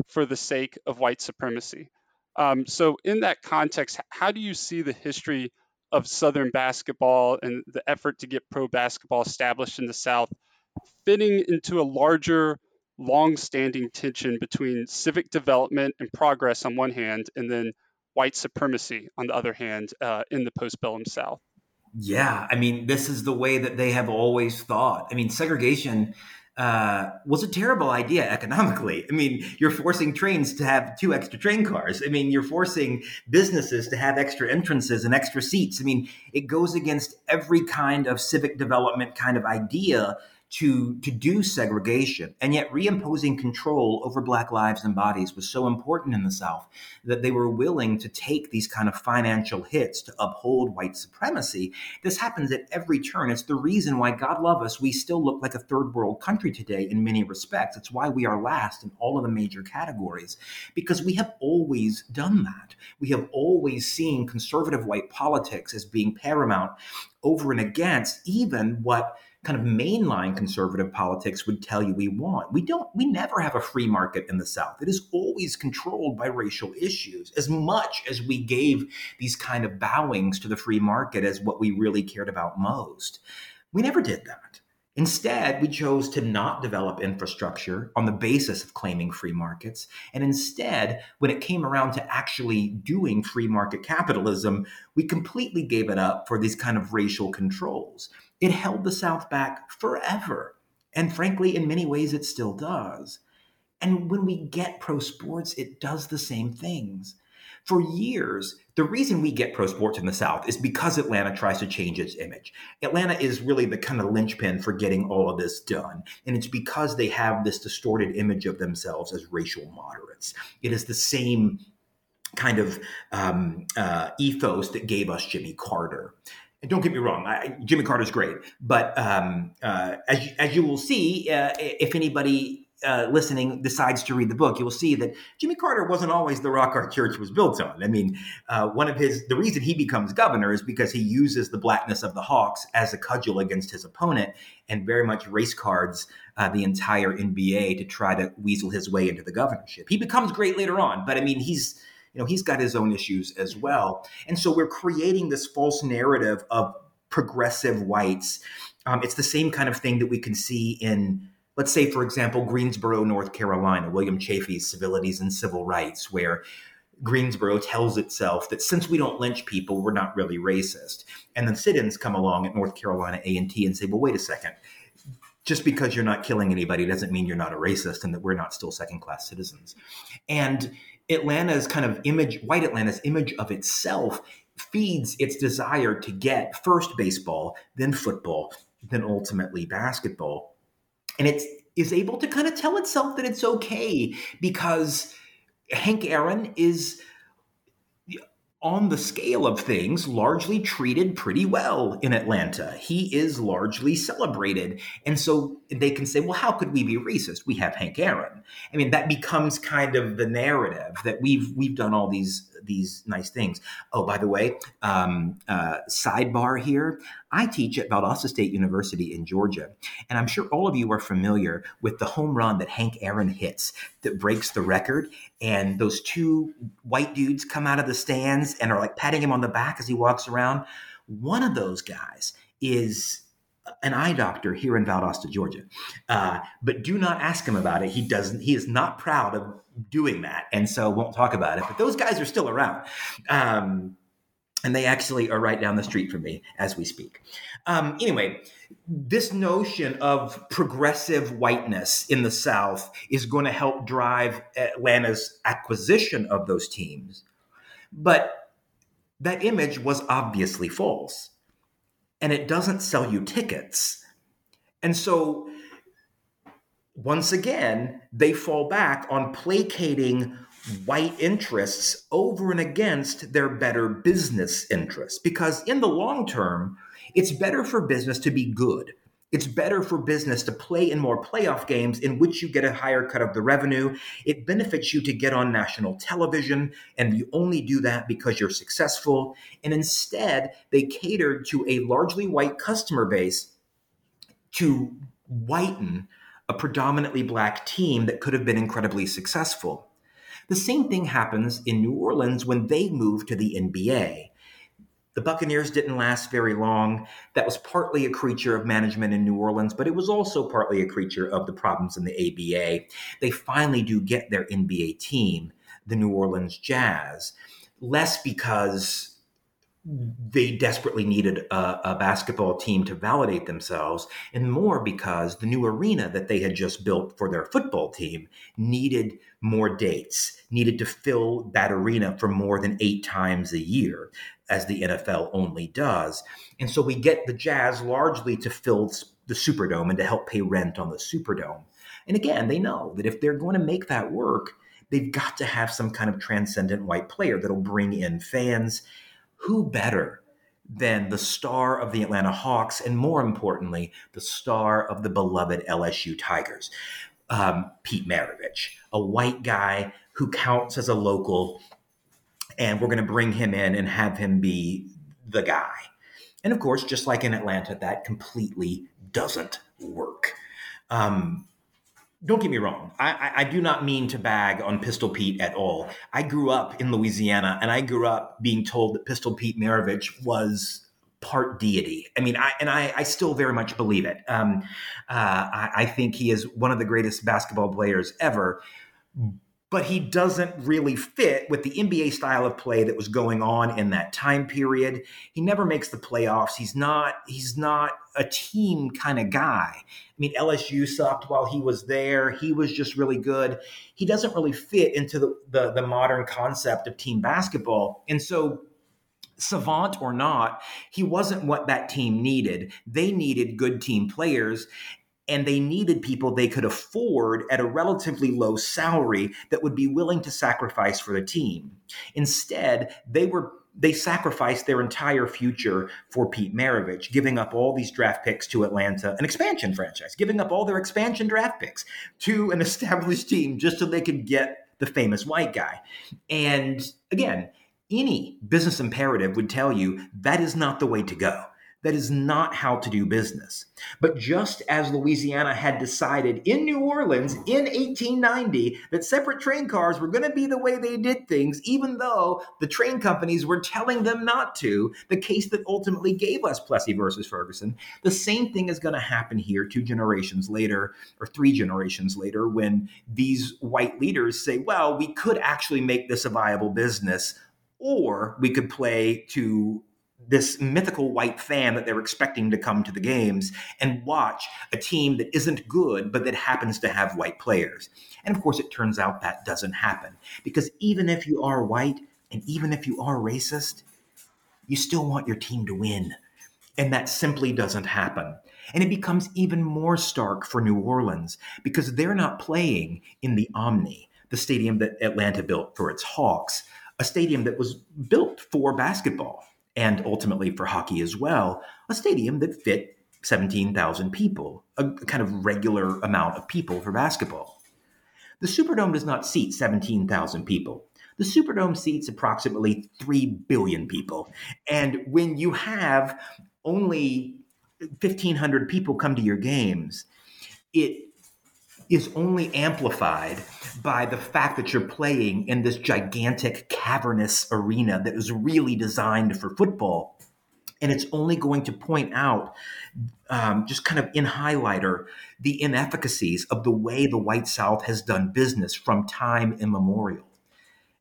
for the sake of white supremacy. Um, so, in that context, how do you see the history of Southern basketball and the effort to get pro basketball established in the South fitting into a larger long-standing tension between civic development and progress on one hand, and then white supremacy, on the other hand, uh, in the postbellum South. Yeah, I mean, this is the way that they have always thought. I mean, segregation uh, was a terrible idea economically. I mean, you're forcing trains to have two extra train cars. I mean, you're forcing businesses to have extra entrances and extra seats. I mean, it goes against every kind of civic development kind of idea to to do segregation and yet reimposing control over black lives and bodies was so important in the south that they were willing to take these kind of financial hits to uphold white supremacy. This happens at every turn. It's the reason why god love us we still look like a third world country today in many respects. It's why we are last in all of the major categories because we have always done that. We have always seen conservative white politics as being paramount over and against even what kind of mainline conservative politics would tell you we want. We don't, we never have a free market in the South. It is always controlled by racial issues as much as we gave these kind of bowings to the free market as what we really cared about most. We never did that. Instead, we chose to not develop infrastructure on the basis of claiming free markets. And instead, when it came around to actually doing free market capitalism, we completely gave it up for these kind of racial controls. It held the South back forever. And frankly, in many ways, it still does. And when we get pro sports, it does the same things. For years, the reason we get pro sports in the South is because Atlanta tries to change its image. Atlanta is really the kind of linchpin for getting all of this done. And it's because they have this distorted image of themselves as racial moderates. It is the same kind of um, uh, ethos that gave us Jimmy Carter. And don't get me wrong, I, Jimmy Carter's great, but um, uh, as, as you will see, uh, if anybody uh, listening decides to read the book, you will see that Jimmy Carter wasn't always the rock our church was built on. I mean, uh, one of his the reason he becomes governor is because he uses the blackness of the Hawks as a cudgel against his opponent, and very much race cards uh, the entire NBA to try to weasel his way into the governorship. He becomes great later on, but I mean, he's you know he's got his own issues as well, and so we're creating this false narrative of progressive whites. Um, it's the same kind of thing that we can see in let's say, for example, Greensboro, North Carolina, William Chafee's Civilities and Civil Rights, where Greensboro tells itself that since we don't lynch people, we're not really racist. And then sit-ins come along at North Carolina A&T and say, well, wait a second. Just because you're not killing anybody doesn't mean you're not a racist and that we're not still second-class citizens. And Atlanta's kind of image, white Atlanta's image of itself feeds its desire to get first baseball, then football, then ultimately basketball. And it is able to kind of tell itself that it's okay because Hank Aaron is on the scale of things, largely treated pretty well in Atlanta. He is largely celebrated. And so they can say, well, how could we be racist? We have Hank Aaron. I mean, that becomes kind of the narrative that we've we've done all these these nice things. Oh, by the way, um, uh, sidebar here. I teach at Valdosta State University in Georgia, and I'm sure all of you are familiar with the home run that Hank Aaron hits that breaks the record. And those two white dudes come out of the stands and are like patting him on the back as he walks around. One of those guys is an eye doctor here in Valdosta, Georgia. Uh, but do not ask him about it. He doesn't. He is not proud of doing that, and so won't talk about it. But those guys are still around. Um, and they actually are right down the street from me as we speak. Um, anyway, this notion of progressive whiteness in the South is going to help drive Atlanta's acquisition of those teams. But that image was obviously false and it doesn't sell you tickets. And so, once again, they fall back on placating white interests over and against their better business interests. Because in the long term, it's better for business to be good it's better for business to play in more playoff games in which you get a higher cut of the revenue. It benefits you to get on national television, and you only do that because you're successful. And instead, they catered to a largely white customer base to whiten a predominantly black team that could have been incredibly successful. The same thing happens in New Orleans when they move to the NBA. The Buccaneers didn't last very long. That was partly a creature of management in New Orleans, but it was also partly a creature of the problems in the ABA. They finally do get their NBA team, the New Orleans Jazz, less because they desperately needed a, a, basketball team to validate themselves, and more because the new arena that they had just built for their football team needed more dates, needed to fill that arena for more than eight times a year as the NFL only does. And so we get the Jazz largely to fill the Superdome and to help pay rent on the Superdome. And again, they know that if they're going to make that work, they've got to have some kind of transcendent white player that'll bring in fans. Who better than the star of the Atlanta Hawks, and more importantly, the star of the beloved LSU Tigers, um, Pete Maravich, a white guy who counts as a local and we're going to bring him in and have him be the guy. And of course, just like in Atlanta, that completely doesn't work. Um, don't get me wrong. I, I, do not mean to bag on Pistol Pete at all. I grew up in Louisiana, and I grew up being told that Pistol Pete Maravich was part deity. I mean, I, and I, I still very much believe it. Um, uh, I, I think he is one of the greatest basketball players ever but he doesn't really fit with the NBA style of play that was going on in that time period. He never makes the playoffs. He's not he's not a team kind of guy. I mean, LSU sucked while he was there. He was just really good. He doesn't really fit into the, the, the modern concept of team basketball. And so savant or not, he wasn't what that team needed. They needed good team players. And they needed people they could afford at a relatively low salary that would be willing to sacrifice for the team. Instead, they were they sacrificed their entire future for Pete Maravich, giving up all these draft picks to Atlanta, an expansion franchise, giving up all their expansion draft picks to an established team just so they could get the famous white guy. And again, any business imperative would tell you that is not the way to go. That is not how to do business. But just as Louisiana had decided in New Orleans in 1890 that separate train cars were going to be the way they did things, even though the train companies were telling them not to, the case that ultimately gave us Plessy versus Ferguson, the same thing is going to happen here two generations later or three generations later when these white leaders say, well, we could actually make this a viable business or we could play to this mythical white fan that they're expecting to come to the games and watch a team that isn't good but that happens to have white players. And of course, it turns out that doesn't happen because even if you are white and even if you are racist, you still want your team to win. And that simply doesn't happen. And it becomes even more stark for New Orleans because they're not playing in the Omni, the stadium that Atlanta built for its Hawks, a stadium that was built for basketball and ultimately for hockey as well, a stadium that fit 17,000 people, a kind of regular amount of people for basketball. The Superdome does not seat 17,000 people. The Superdome seats approximately 3 billion people. And when you have only 1,500 people come to your games, it is only amplified by the fact that you're playing in this gigantic cavernous arena that is really designed for football. And it's only going to point out, um, just kind of in highlighter, the inefficacies of the way the White South has done business from time immemorial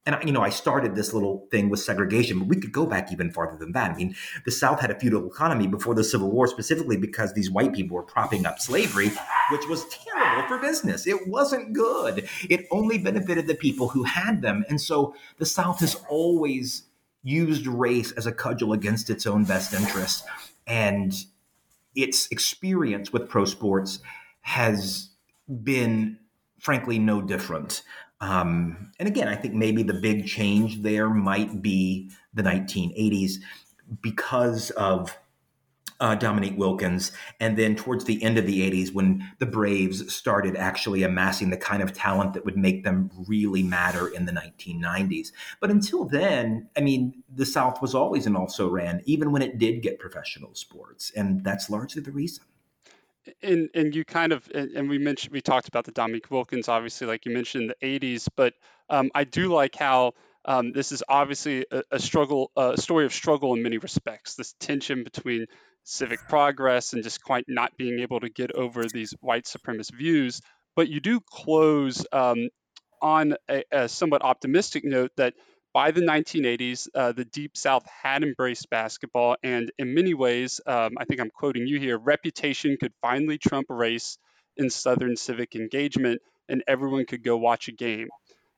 and you know, I started this little thing with segregation, but we could go back even farther than that. I mean, the South had a feudal economy before the Civil War, specifically because these white people were propping up slavery, which was terrible for business. It wasn't good. It only benefited the people who had them, and so the South has always used race as a cudgel against its own best interests, and its experience with pro sports has been frankly no different. Um, and again, I think maybe the big change there might be the 1980s because of uh, Dominique Wilkins. And then towards the end of the 80s, when the Braves started actually amassing the kind of talent that would make them really matter in the 1990s. But until then, I mean, the South was always an also ran, even when it did get professional sports. And that's largely the reason and and you kind of and, we mentioned we talked about the Dominique Wilkins, obviously, like you mentioned in the '80s, but um, I do like how um, this is obviously a, a, struggle, a story of struggle in many respects. This tension between civic progress and just quite not being able to get over these white supremacist views. But you do close um, on a, a somewhat optimistic note that by the 1980s, uh, the Deep South had embraced basketball, and in many ways, um, I think I'm quoting you here, reputation could finally trump race in Southern civic engagement, and everyone could go watch a game.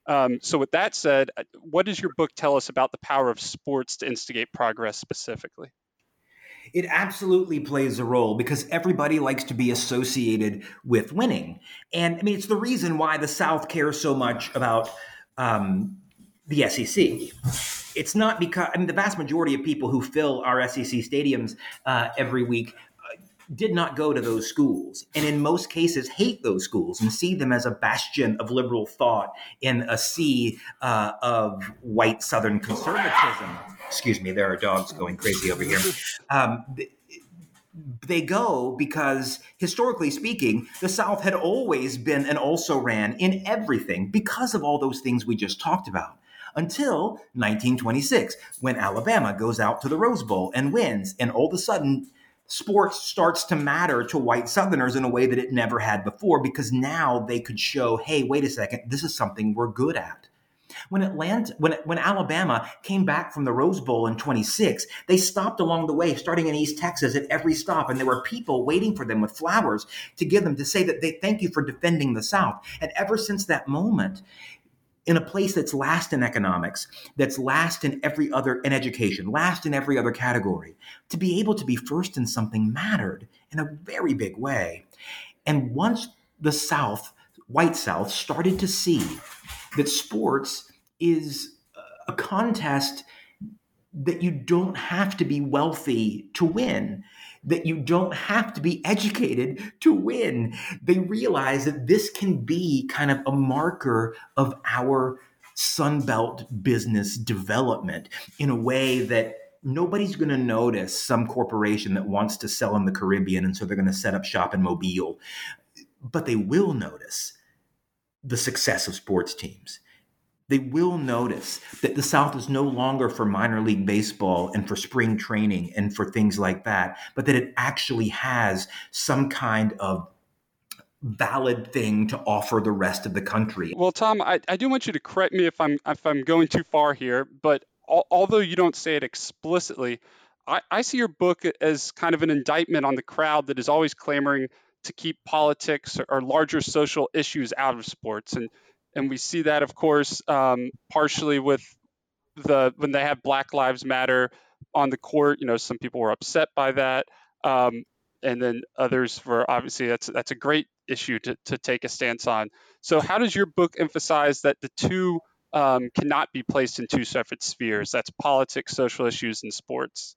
Um, so, with that said, uh, what does your book tell us about the power of sports to instigate progress specifically? It absolutely plays a role because everybody likes to be associated with winning. And I mean, it's the reason why the South cares so much about um, the SEC. It's not because I mean the vast majority of people who fill our SEC stadiums uh, every week uh, did not go to those schools, and in most cases hate those schools and see them as a bastion of liberal thought in a sea uh, of white Southern conservatism. Excuse me, there are dogs going crazy over here. Um, they go because historically speaking the south had always been an also ran in everything because of all those things we just talked about until 1926 when Alabama goes out to the Rose Bowl and wins. And all of a sudden, sports starts to matter to white Southerners in a way that it never had before because now they could show, hey, wait a second, this is something we're good at. When Atlanta, when, when Alabama came back from the Rose Bowl in 26, they stopped along the way, starting in East Texas at every stop, and there were people waiting for them with flowers to give them to say that they thank you for defending the South. And ever since that moment, in a place that's last in economics, that's last in every other in education, last in every other category, to be able to be first in something mattered in a very big way. And once the South, white South, started to see that sports is a contest that you don't have to be wealthy to win, that you don't have to be educated to win. They realize that this can be kind of a marker of our Sunbelt business development in a way that nobody's going to notice some corporation that wants to sell in the Caribbean and so they're going to set up shop in Mobile. But they will notice the success of sports teams they will notice that the South is no longer for minor league baseball and for spring training and for things like that, but that it actually has some kind of valid thing to offer the rest of the country. Well, Tom, I, I do want you to correct me if I'm if I'm going too far here, but al- although you don't say it explicitly, I, I see your book as kind of an indictment on the crowd that is always clamoring to keep politics or, or larger social issues out of sports and and we see that, of course, um, partially with the when they have Black Lives Matter on the court. You know, some people were upset by that, um, and then others were obviously that's that's a great issue to to take a stance on. So, how does your book emphasize that the two um, cannot be placed in two separate spheres? That's politics, social issues, and sports.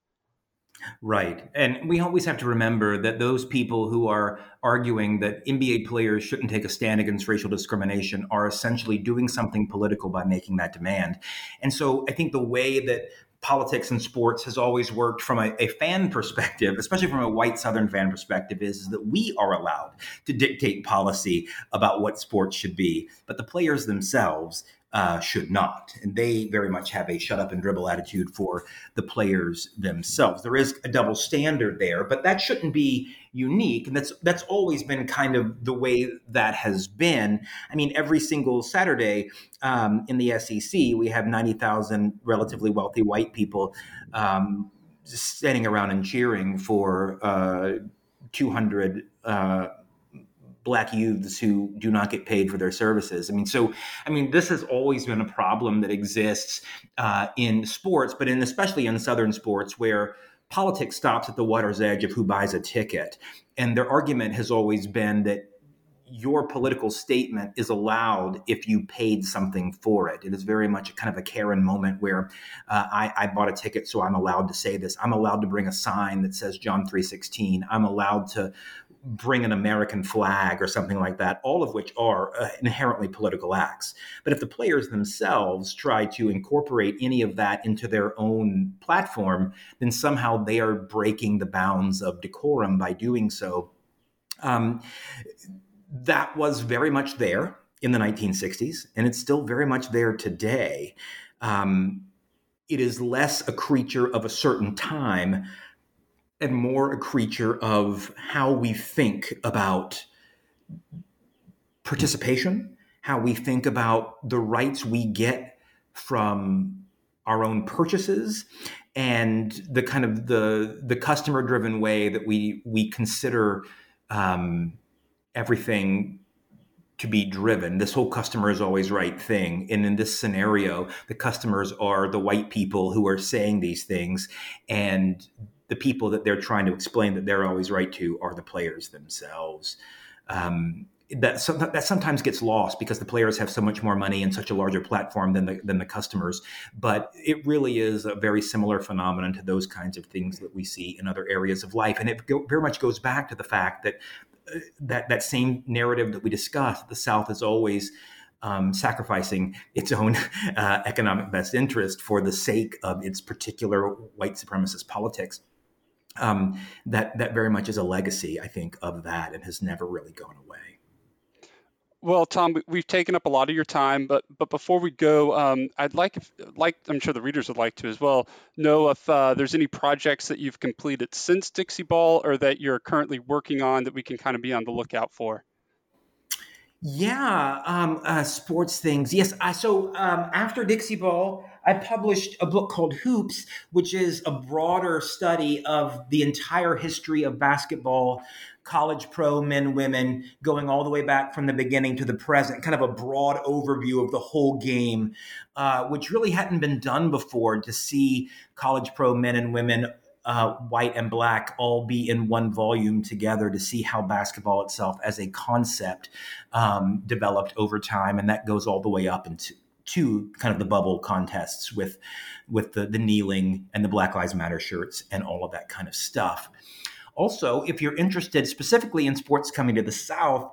Right. And we always have to remember that those people who are arguing that NBA players shouldn't take a stand against racial discrimination are essentially doing something political by making that demand. And so I think the way that politics and sports has always worked from a, a, fan perspective, especially from a white Southern fan perspective, is, is, that we are allowed to dictate policy about what sports should be. But the players themselves uh, should not. And they very much have a shut up and dribble attitude for the players themselves. There is a double standard there, but that shouldn't be unique. And that's that's always been kind of the way that has been. I mean, every single Saturday um, in the SEC, we have 90,000 relatively wealthy white people um, standing around and cheering for uh, 200. Uh, black youths who do not get paid for their services. I mean, so I mean, this has always been a problem that exists uh, in sports, but in especially in Southern sports where politics stops at the water's edge of who buys a ticket. And their argument has always been that your political statement is allowed if you paid something for it. It is very much a kind of a Karen moment where uh, I, I, bought a ticket, so I'm allowed to say this. I'm allowed to bring a sign that says John 3:16. I'm allowed to bring an American flag or something like that, all of which are uh, inherently political acts. But if the players themselves try to incorporate any of that into their own platform, then somehow they are breaking the bounds of decorum by doing so. Um, that was very much there in the 1960s, and it's still very much there today. Um, it is less a creature of a certain time and more a creature of how we think about participation, how we think about the rights we get from our own purchases and the kind of the the customer driven way that we we consider um, everything to be driven. This whole customer is always right thing. And in this scenario, the customers are the white people who are saying these things. And the people that they're trying to explain that they're always right to are the players themselves. Um, that, that sometimes gets lost because the players have so much more money and such a larger platform than the, than the customers. But it really is a very similar phenomenon to those kinds of things that we see in other areas of life. And it go, very much goes back to the fact that uh, that, that same narrative that we discussed, the South is always um, sacrificing its own uh, economic best interest for the sake of its particular white supremacist politics um, that that very much is a legacy, I think, of that, and has never really gone away. Well, Tom, we've taken up a lot of your time, but but before we go, um, I'd like if, like I'm sure the readers would like to as well know if uh, there's any projects that you've completed since Dixie Ball or that you're currently working on that we can kind of be on the lookout for. Yeah, um, uh, sports things. Yes, I, so um, after Dixie Ball, I published a book called Hoops, which is a broader study of the entire history of basketball, college pro, men, women, going all the way back from the beginning to the present, kind of a broad overview of the whole game, uh, which really hadn't been done before to see college pro men and women uh, white and black all be in one volume together to see how basketball itself as a concept um, developed over time, and that goes all the way up into to kind of the bubble contests with with the the kneeling and the Black Lives Matter shirts and all of that kind of stuff. Also, if you're interested specifically in sports coming to the South,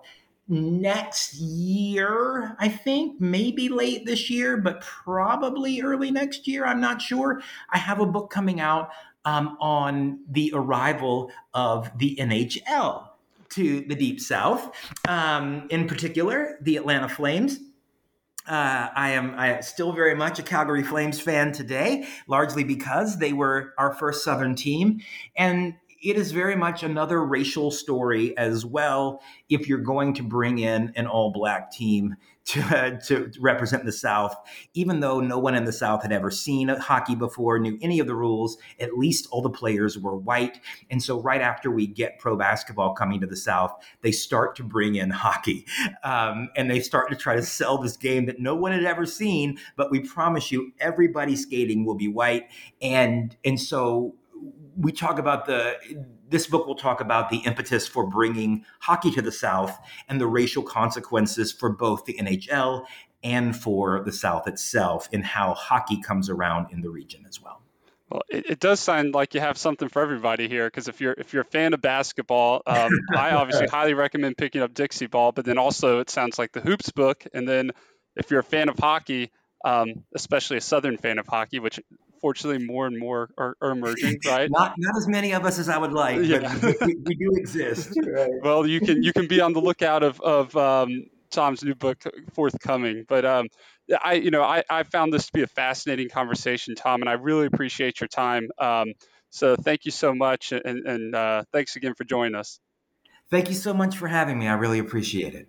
next year, I think, maybe late this year, but probably early next year. I'm not sure. I have a book coming out um, on the arrival of the NHL to the Deep South, um, in particular, the Atlanta Flames. Uh, I am I still very much a Calgary Flames fan today, largely because they were our first Southern team. And it is very much another racial story as well. If you're going to bring in an all black team to, to represent the South, even though no one in the South had ever seen hockey before, knew any of the rules, at least all the players were white. And so, right after we get pro basketball coming to the South, they start to bring in hockey. Um, and they start to try to sell this game that no one had ever seen. But we promise you, everybody skating will be white. And, and so, we talk about the this book will talk about the impetus for bringing hockey to the South and the racial consequences for both the NHL and for the South itself and how hockey comes around in the region as well. Well, it, it does sound like you have something for everybody here because if you're if you're a fan of basketball, um, I obviously highly recommend picking up Dixie Ball. But then also it sounds like the Hoops book, and then if you're a fan of hockey, um, especially a Southern fan of hockey, which fortunately more and more are, are emerging, right? not not as many of us as I would like, yeah. but we, we, do exist. Right? Well, you can you can be on the lookout of of um, Tom's new book forthcoming. But um, I you know I, I found this to be a fascinating conversation, Tom, and I really appreciate your time. Um, so thank you so much, and, and uh, thanks again for joining us. Thank you so much for having me. I really appreciate it.